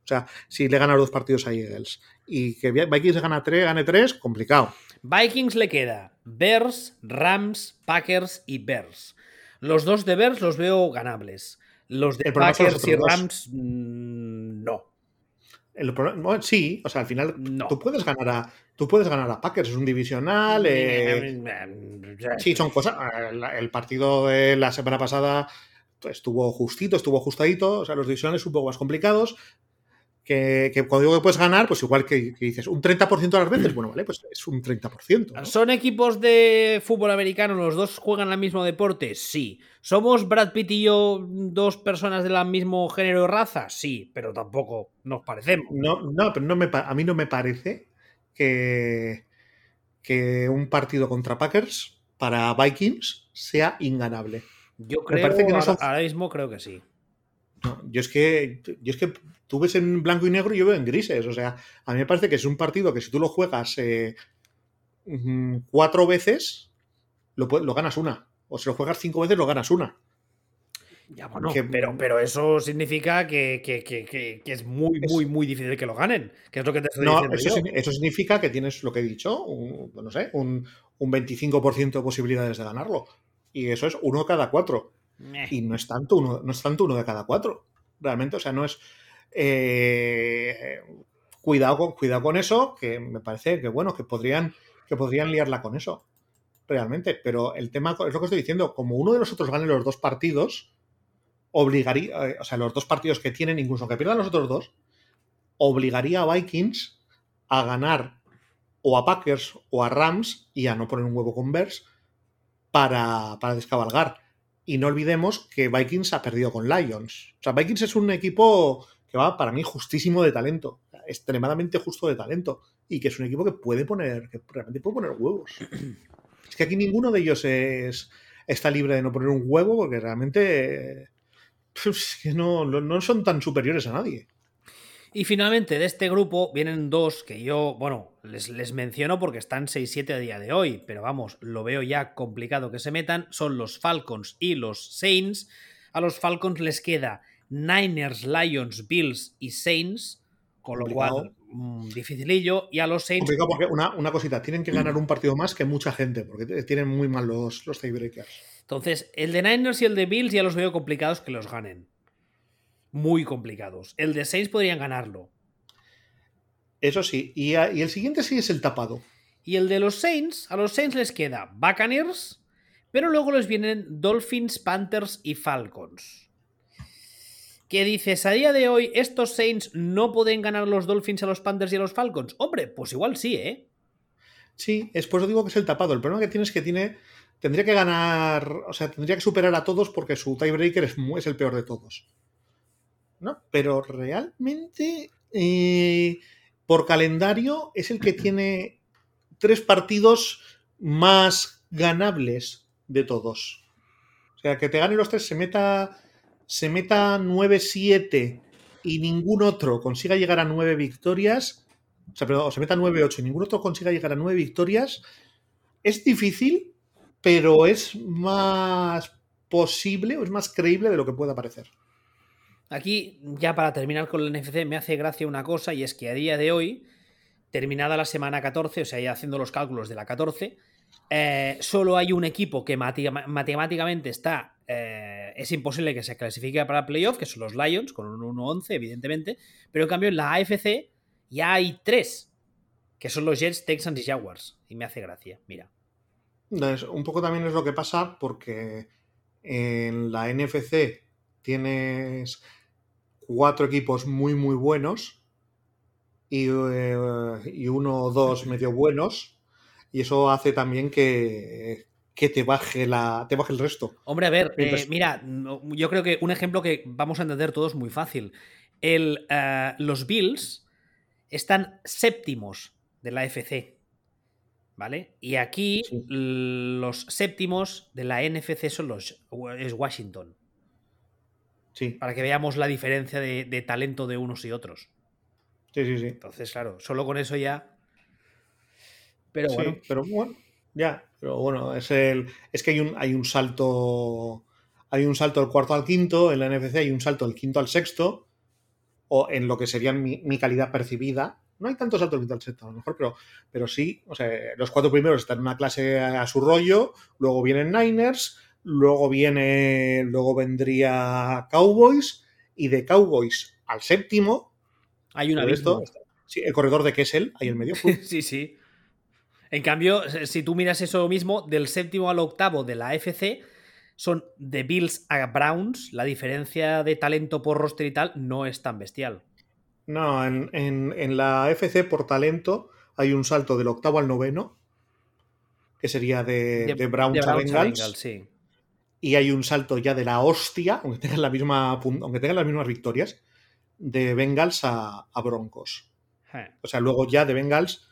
S2: O sea, si le gana dos partidos a Eagles y que Vikings gana tres, gane tres, complicado.
S1: Vikings le queda Bears, Rams, Packers y Bears. Los dos de Bears los veo ganables. Los de
S2: son
S1: Packers y. Rams, mm, no.
S2: El problema- bueno, sí, o sea, al final
S1: No.
S2: tú puedes ganar a tú puedes ganar a Packers, es un divisional. eh, Sí, son cosas. El, el partido de la semana pasada estuvo justito, estuvo ajustadito. O sea, los divisionales un poco más complicados. Que, que cuando digo que puedes ganar, pues igual que, que dices un 30% a las veces, bueno, vale, pues es un 30%. ¿no?
S1: ¿Son equipos de fútbol americano? ¿Los dos juegan al mismo deporte? Sí. ¿Somos Brad Pitt y yo dos personas del mismo género y raza? Sí, pero tampoco nos parecemos.
S2: No, no, pero no me, a mí no me parece que, que un partido contra Packers para Vikings sea inganable.
S1: Yo
S2: Me
S1: creo,
S2: parece que no son-
S1: ahora mismo creo que sí.
S2: No, yo es que yo es que tú ves en blanco y negro y yo veo en grises. O sea, a mí me parece que es un partido que si tú lo juegas eh, mm, cuatro veces, lo, ganas una. O si lo juegas cinco veces, lo ganas una.
S1: Ya, bueno,
S2: Que-
S1: pero, pero eso significa que, que- que- es muy, muy, muy difícil que lo ganen. Que es lo que te estoy
S2: No,
S1: diciendo
S2: eso,
S1: yo.
S2: eso significa que tienes lo que he dicho, un, no sé, un, un 25% de posibilidades de ganarlo. Y eso es uno cada cuatro. Y no es tanto uno, no es tanto uno de cada cuatro. Realmente, o sea, no es. eh, cuidado, con, cuidado con eso, que me parece que bueno, que podrían, que podrían liarla con eso. Realmente. Pero el tema es lo que estoy diciendo. Como uno de los otros gane los dos partidos, obligaría. eh, o sea, los dos partidos que tienen, incluso aunque pierdan los otros dos, obligaría a Vikings a ganar o a Packers o a Rams y a no poner un huevo con Bears para, para descabalgar. Y no olvidemos que Vikings ha perdido con Lions. O sea, Vikings es un equipo que va para mí justísimo de talento, extremadamente justo de talento. Y que es un equipo que puede poner, que realmente puede poner huevos. Es que aquí ninguno de ellos es, está libre de no poner un huevo porque realmente Pues que no, no son tan superiores a nadie.
S1: Y finalmente de este grupo vienen dos que yo, bueno, les, les menciono porque están 6-7 a día de hoy, pero vamos, lo veo ya complicado que se metan, son los Falcons y los Saints. A los Falcons les queda Niners, Lions, Bills y Saints, con lo cual mm, dificilillo. Y a los Saints...
S2: Porque una, una, cosita, tienen que ganar un partido más que mucha gente, porque tienen muy mal los, los tiebreakers.
S1: Entonces, el de Niners y el de Bills ya los veo complicados que los ganen muy complicados. El de Saints podrían ganarlo.
S2: Eso sí, y, el siguiente sí es el tapado.
S1: Y el de los Saints, a los Saints les queda Buccaneers, pero luego les vienen Dolphins, Panthers y Falcons. ¿Qué dices? A día de hoy, ¿estos Saints no pueden ganar los Dolphins a los Panthers y a los Falcons? Hombre, pues igual sí, ¿eh?
S2: Sí, es por eso digo que es el tapado. El problema que tiene es que tiene. Tendría que ganar. O sea, tendría que superar a todos porque su tiebreaker es, es el peor de todos. ¿No? Pero realmente, eh, por calendario, es el que tiene tres partidos más ganables de todos. O sea, que te gane los tres, se meta, se meta 9-7 y ningún otro consiga llegar a 9 victorias. O sea, perdón, se meta 9-8 y ningún otro consiga llegar a 9 victorias. Es difícil, pero es más posible o es más creíble de lo que pueda parecer.
S1: Aquí, ya para terminar con el NFC, me hace gracia una cosa y es que a día de hoy, terminada la semana 14, o sea, ya haciendo los cálculos de la 14, eh, solo hay un equipo que matemáticamente está. Eh, es imposible que se clasifique para playoff, que son los Lions, con un 1-11, evidentemente. Pero en cambio, en la AFC ya hay tres, que son los Jets, Texans y Jaguars. Y me hace gracia, mira.
S2: Un poco también es lo que pasa porque en la NFC tienes cuatro equipos muy, muy buenos y, eh, y uno o dos medio buenos. Y eso hace también que, que te baje la te baje el resto.
S1: Hombre, a ver, eh, mira, yo creo que un ejemplo que vamos a entender todos muy fácil. El, eh, los Bills están séptimos de la FC. ¿Vale? Y aquí los séptimos de la NFC son los es Washington. Para que veamos la diferencia de, talento de unos y otros.
S2: Sí, sí, sí.
S1: Entonces, claro, solo con eso ya. Pero bueno.
S2: pero bueno, ya. Pero bueno, es el. Es que hay un, hay un salto. Hay un salto del cuarto al quinto. En la NFC hay un salto del quinto al sexto. O en lo que sería mi, calidad percibida. No hay tanto salto del quinto al sexto, a lo mejor, pero, pero sí. O sea, los cuatro primeros están en una clase a su rollo. Luego vienen Niners luego viene, luego vendría Cowboys y de Cowboys al séptimo.
S1: Hay una esto,
S2: sí, el corredor de Kessel, ahí en medio.
S1: sí, sí. En cambio, si tú miras eso mismo, del séptimo al octavo de la AFC, son de Bills a Browns, la diferencia de talento por roster y tal no es tan bestial.
S2: No, en, la AFC por talento hay un salto del octavo al noveno, que sería de, Browns, a Bengals. sí y hay un salto ya de la hostia, aunque tengan, la misma, aunque tengan las mismas victorias, de Bengals a, Broncos. O sea, luego ya de Bengals,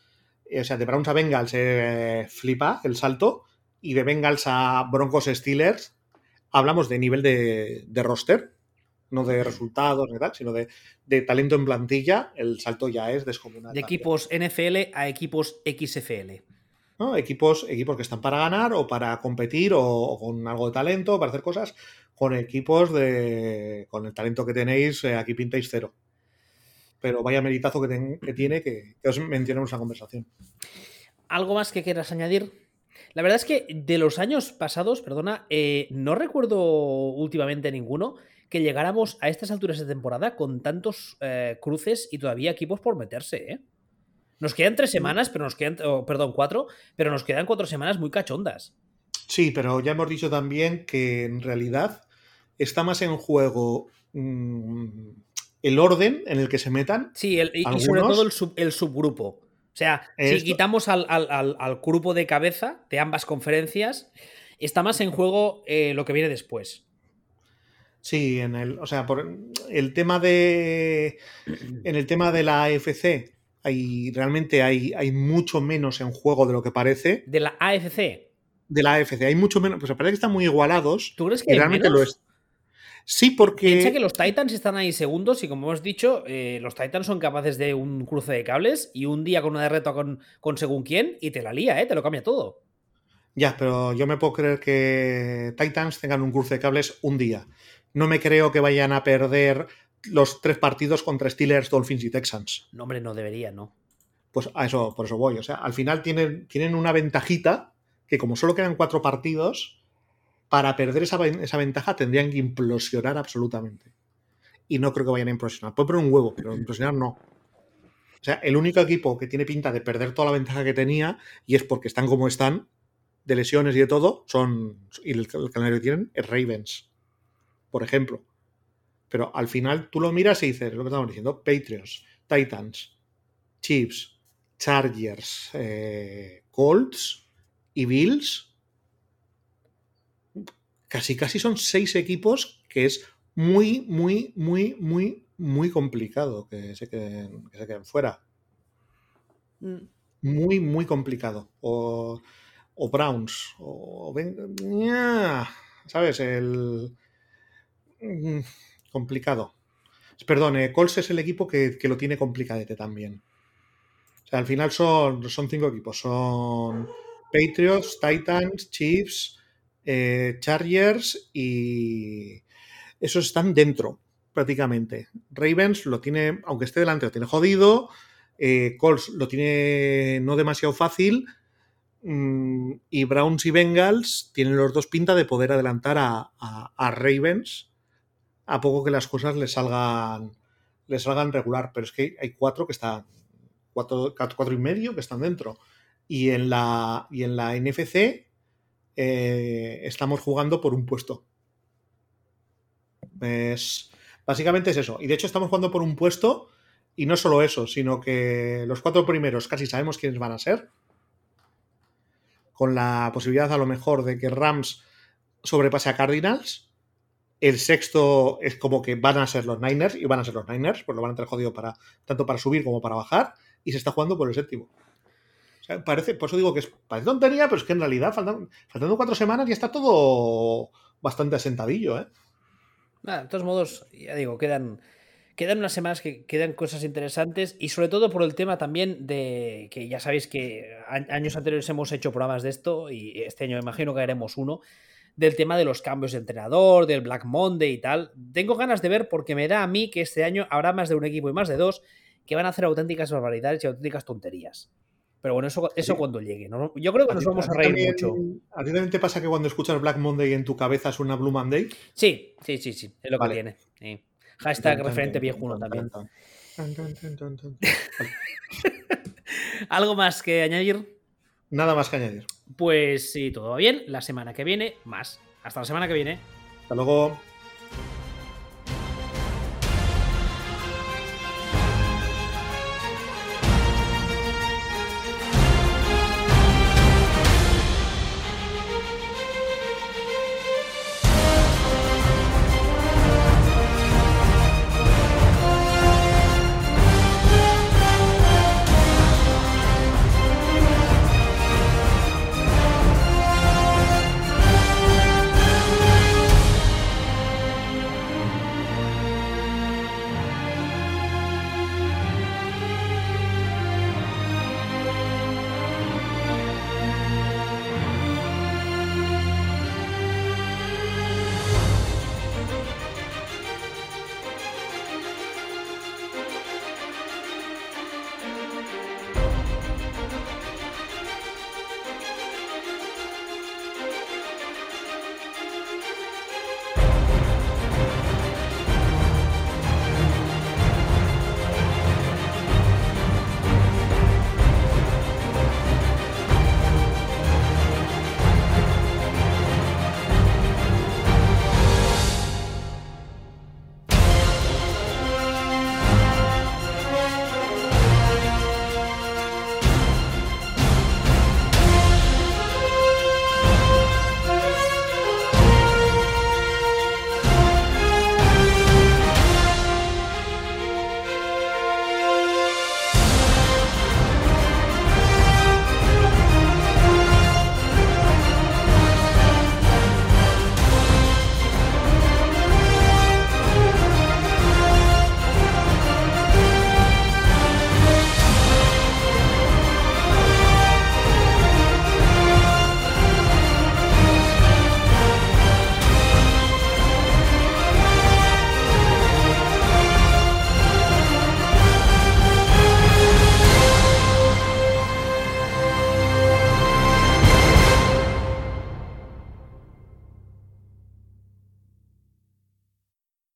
S2: eh, o sea, de Browns a Bengals eh, flipa el salto, y de Bengals a Broncos Steelers hablamos de nivel de, roster, no de resultados ni tal, sino de, de, talento en plantilla, el salto ya es descomunal.
S1: De equipos NFL a equipos XFL.
S2: Equipos, equipos que están para ganar o para competir o, con algo de talento, para hacer cosas, con equipos de. con el talento que tenéis, eh, aquí pintáis cero. Pero vaya meritazo que, tiene que, os mencionemos la conversación.
S1: ¿Algo más que quieras añadir? La verdad es que de los años pasados, perdona, eh, no recuerdo últimamente ninguno que llegáramos a estas alturas de temporada con tantos eh, cruces y todavía equipos por meterse, ¿eh? Nos quedan tres semanas, pero nos quedan, perdón, cuatro, pero nos quedan cuatro semanas muy cachondas.
S2: Sí, pero ya hemos dicho también que en realidad está más en juego mm, el orden en el que se metan.
S1: Sí, y sobre todo el, subgrupo. O sea, si quitamos al, grupo de cabeza de ambas conferencias, está más en juego eh, lo que viene después.
S2: Sí, en el, o sea, por el tema de. En el tema de la AFC, realmente hay, hay mucho menos en juego de lo que parece.
S1: ¿De la AFC?
S2: De la AFC, hay mucho menos, pues parece que están muy igualados.
S1: ¿Tú crees que
S2: realmente lo es? Sí, porque.
S1: Piensa que los Titans están ahí segundos y, como hemos dicho, eh, los Titans son capaces de un cruce de cables y un día con una derrota con, con según quién y te la lía, ¿eh? Te lo cambia todo.
S2: Ya, pero yo me puedo creer que Titans tengan un cruce de cables un día. No me creo que vayan a perder los tres partidos contra Steelers, Dolphins y Texans.
S1: No, hombre, no debería, ¿no?
S2: Pues a eso, por eso voy. O sea, al final tienen, tienen una ventajita que como solo quedan cuatro partidos, para perder esa, esa, ventaja tendrían que implosionar absolutamente. Y no creo que vayan a implosionar. Puede poner un huevo, pero implosionar no. O sea, el único equipo que tiene pinta de perder toda la ventaja que tenía, y es porque están como están, de lesiones y de todo, son. Y el, el calendario que tienen es Ravens, por ejemplo. Pero al final tú lo miras y dices, lo que estamos diciendo, Patriots, Titans, Chiefs, Chargers, eh, Colts y Bills casi casi son seis equipos que es muy, muy, muy, muy, muy complicado que se queden, que se queden fuera. Muy, muy complicado. O, o Browns. O ¿Sabes? El. Complicado. Perdón, eh, Colts es el equipo que, que, lo tiene complicadete también. O sea, al final son, son cinco equipos. Son Patriots, Titans, Chiefs, eh, Chargers y esos están dentro prácticamente. Ravens lo tiene, aunque esté delante, lo tiene jodido. Eh, Colts lo tiene no demasiado fácil. Mm, y Browns y Bengals tienen los dos pinta de poder adelantar a, a, a, Ravens a poco que las cosas les salgan, les salgan regular. Pero es que hay cuatro que están, cuatro, cuatro y medio que están dentro. Y en la, y en la NFC eh, estamos jugando por un puesto. Es, básicamente es eso. Y de hecho estamos jugando por un puesto y no solo eso, sino que los cuatro primeros casi sabemos quiénes van a ser. Con la posibilidad a lo mejor de que Rams sobrepase a Cardinals. El sexto es como que van a ser los Niners y van a ser los Niners, pues lo van a tener jodido para, tanto para subir como para bajar. Y se está jugando por el séptimo. Parece, por eso digo que es, parece tontería, pero es que en realidad faltan, faltando cuatro semanas ya está todo bastante asentadillo, ¿eh?
S1: De todos modos, ya digo, quedan, quedan unas semanas que quedan cosas interesantes y sobre todo por el tema también de que ya sabéis que años anteriores hemos hecho programas de esto y este año imagino que haremos uno del tema de los cambios de entrenador, del Black Monday y tal. Tengo ganas de ver porque me da a mí que este año habrá más de un equipo y más de dos que van a hacer auténticas barbaridades y auténticas tonterías. Pero bueno, eso, eso sí. cuando llegue. ¿no? Yo creo que nos vamos a, reír
S2: también,
S1: mucho.
S2: ¿A ti también te pasa que cuando escuchas Black Monday en tu cabeza suena Blue Monday?
S1: Sí, sí, sí, sí. Es lo vale. que tiene. Sí. Hashtag referente viejuno también. ¿Algo más que añadir?
S2: Nada más que añadir.
S1: Pues si todo va bien, la semana que viene, más. Hasta la semana que viene.
S2: Hasta luego.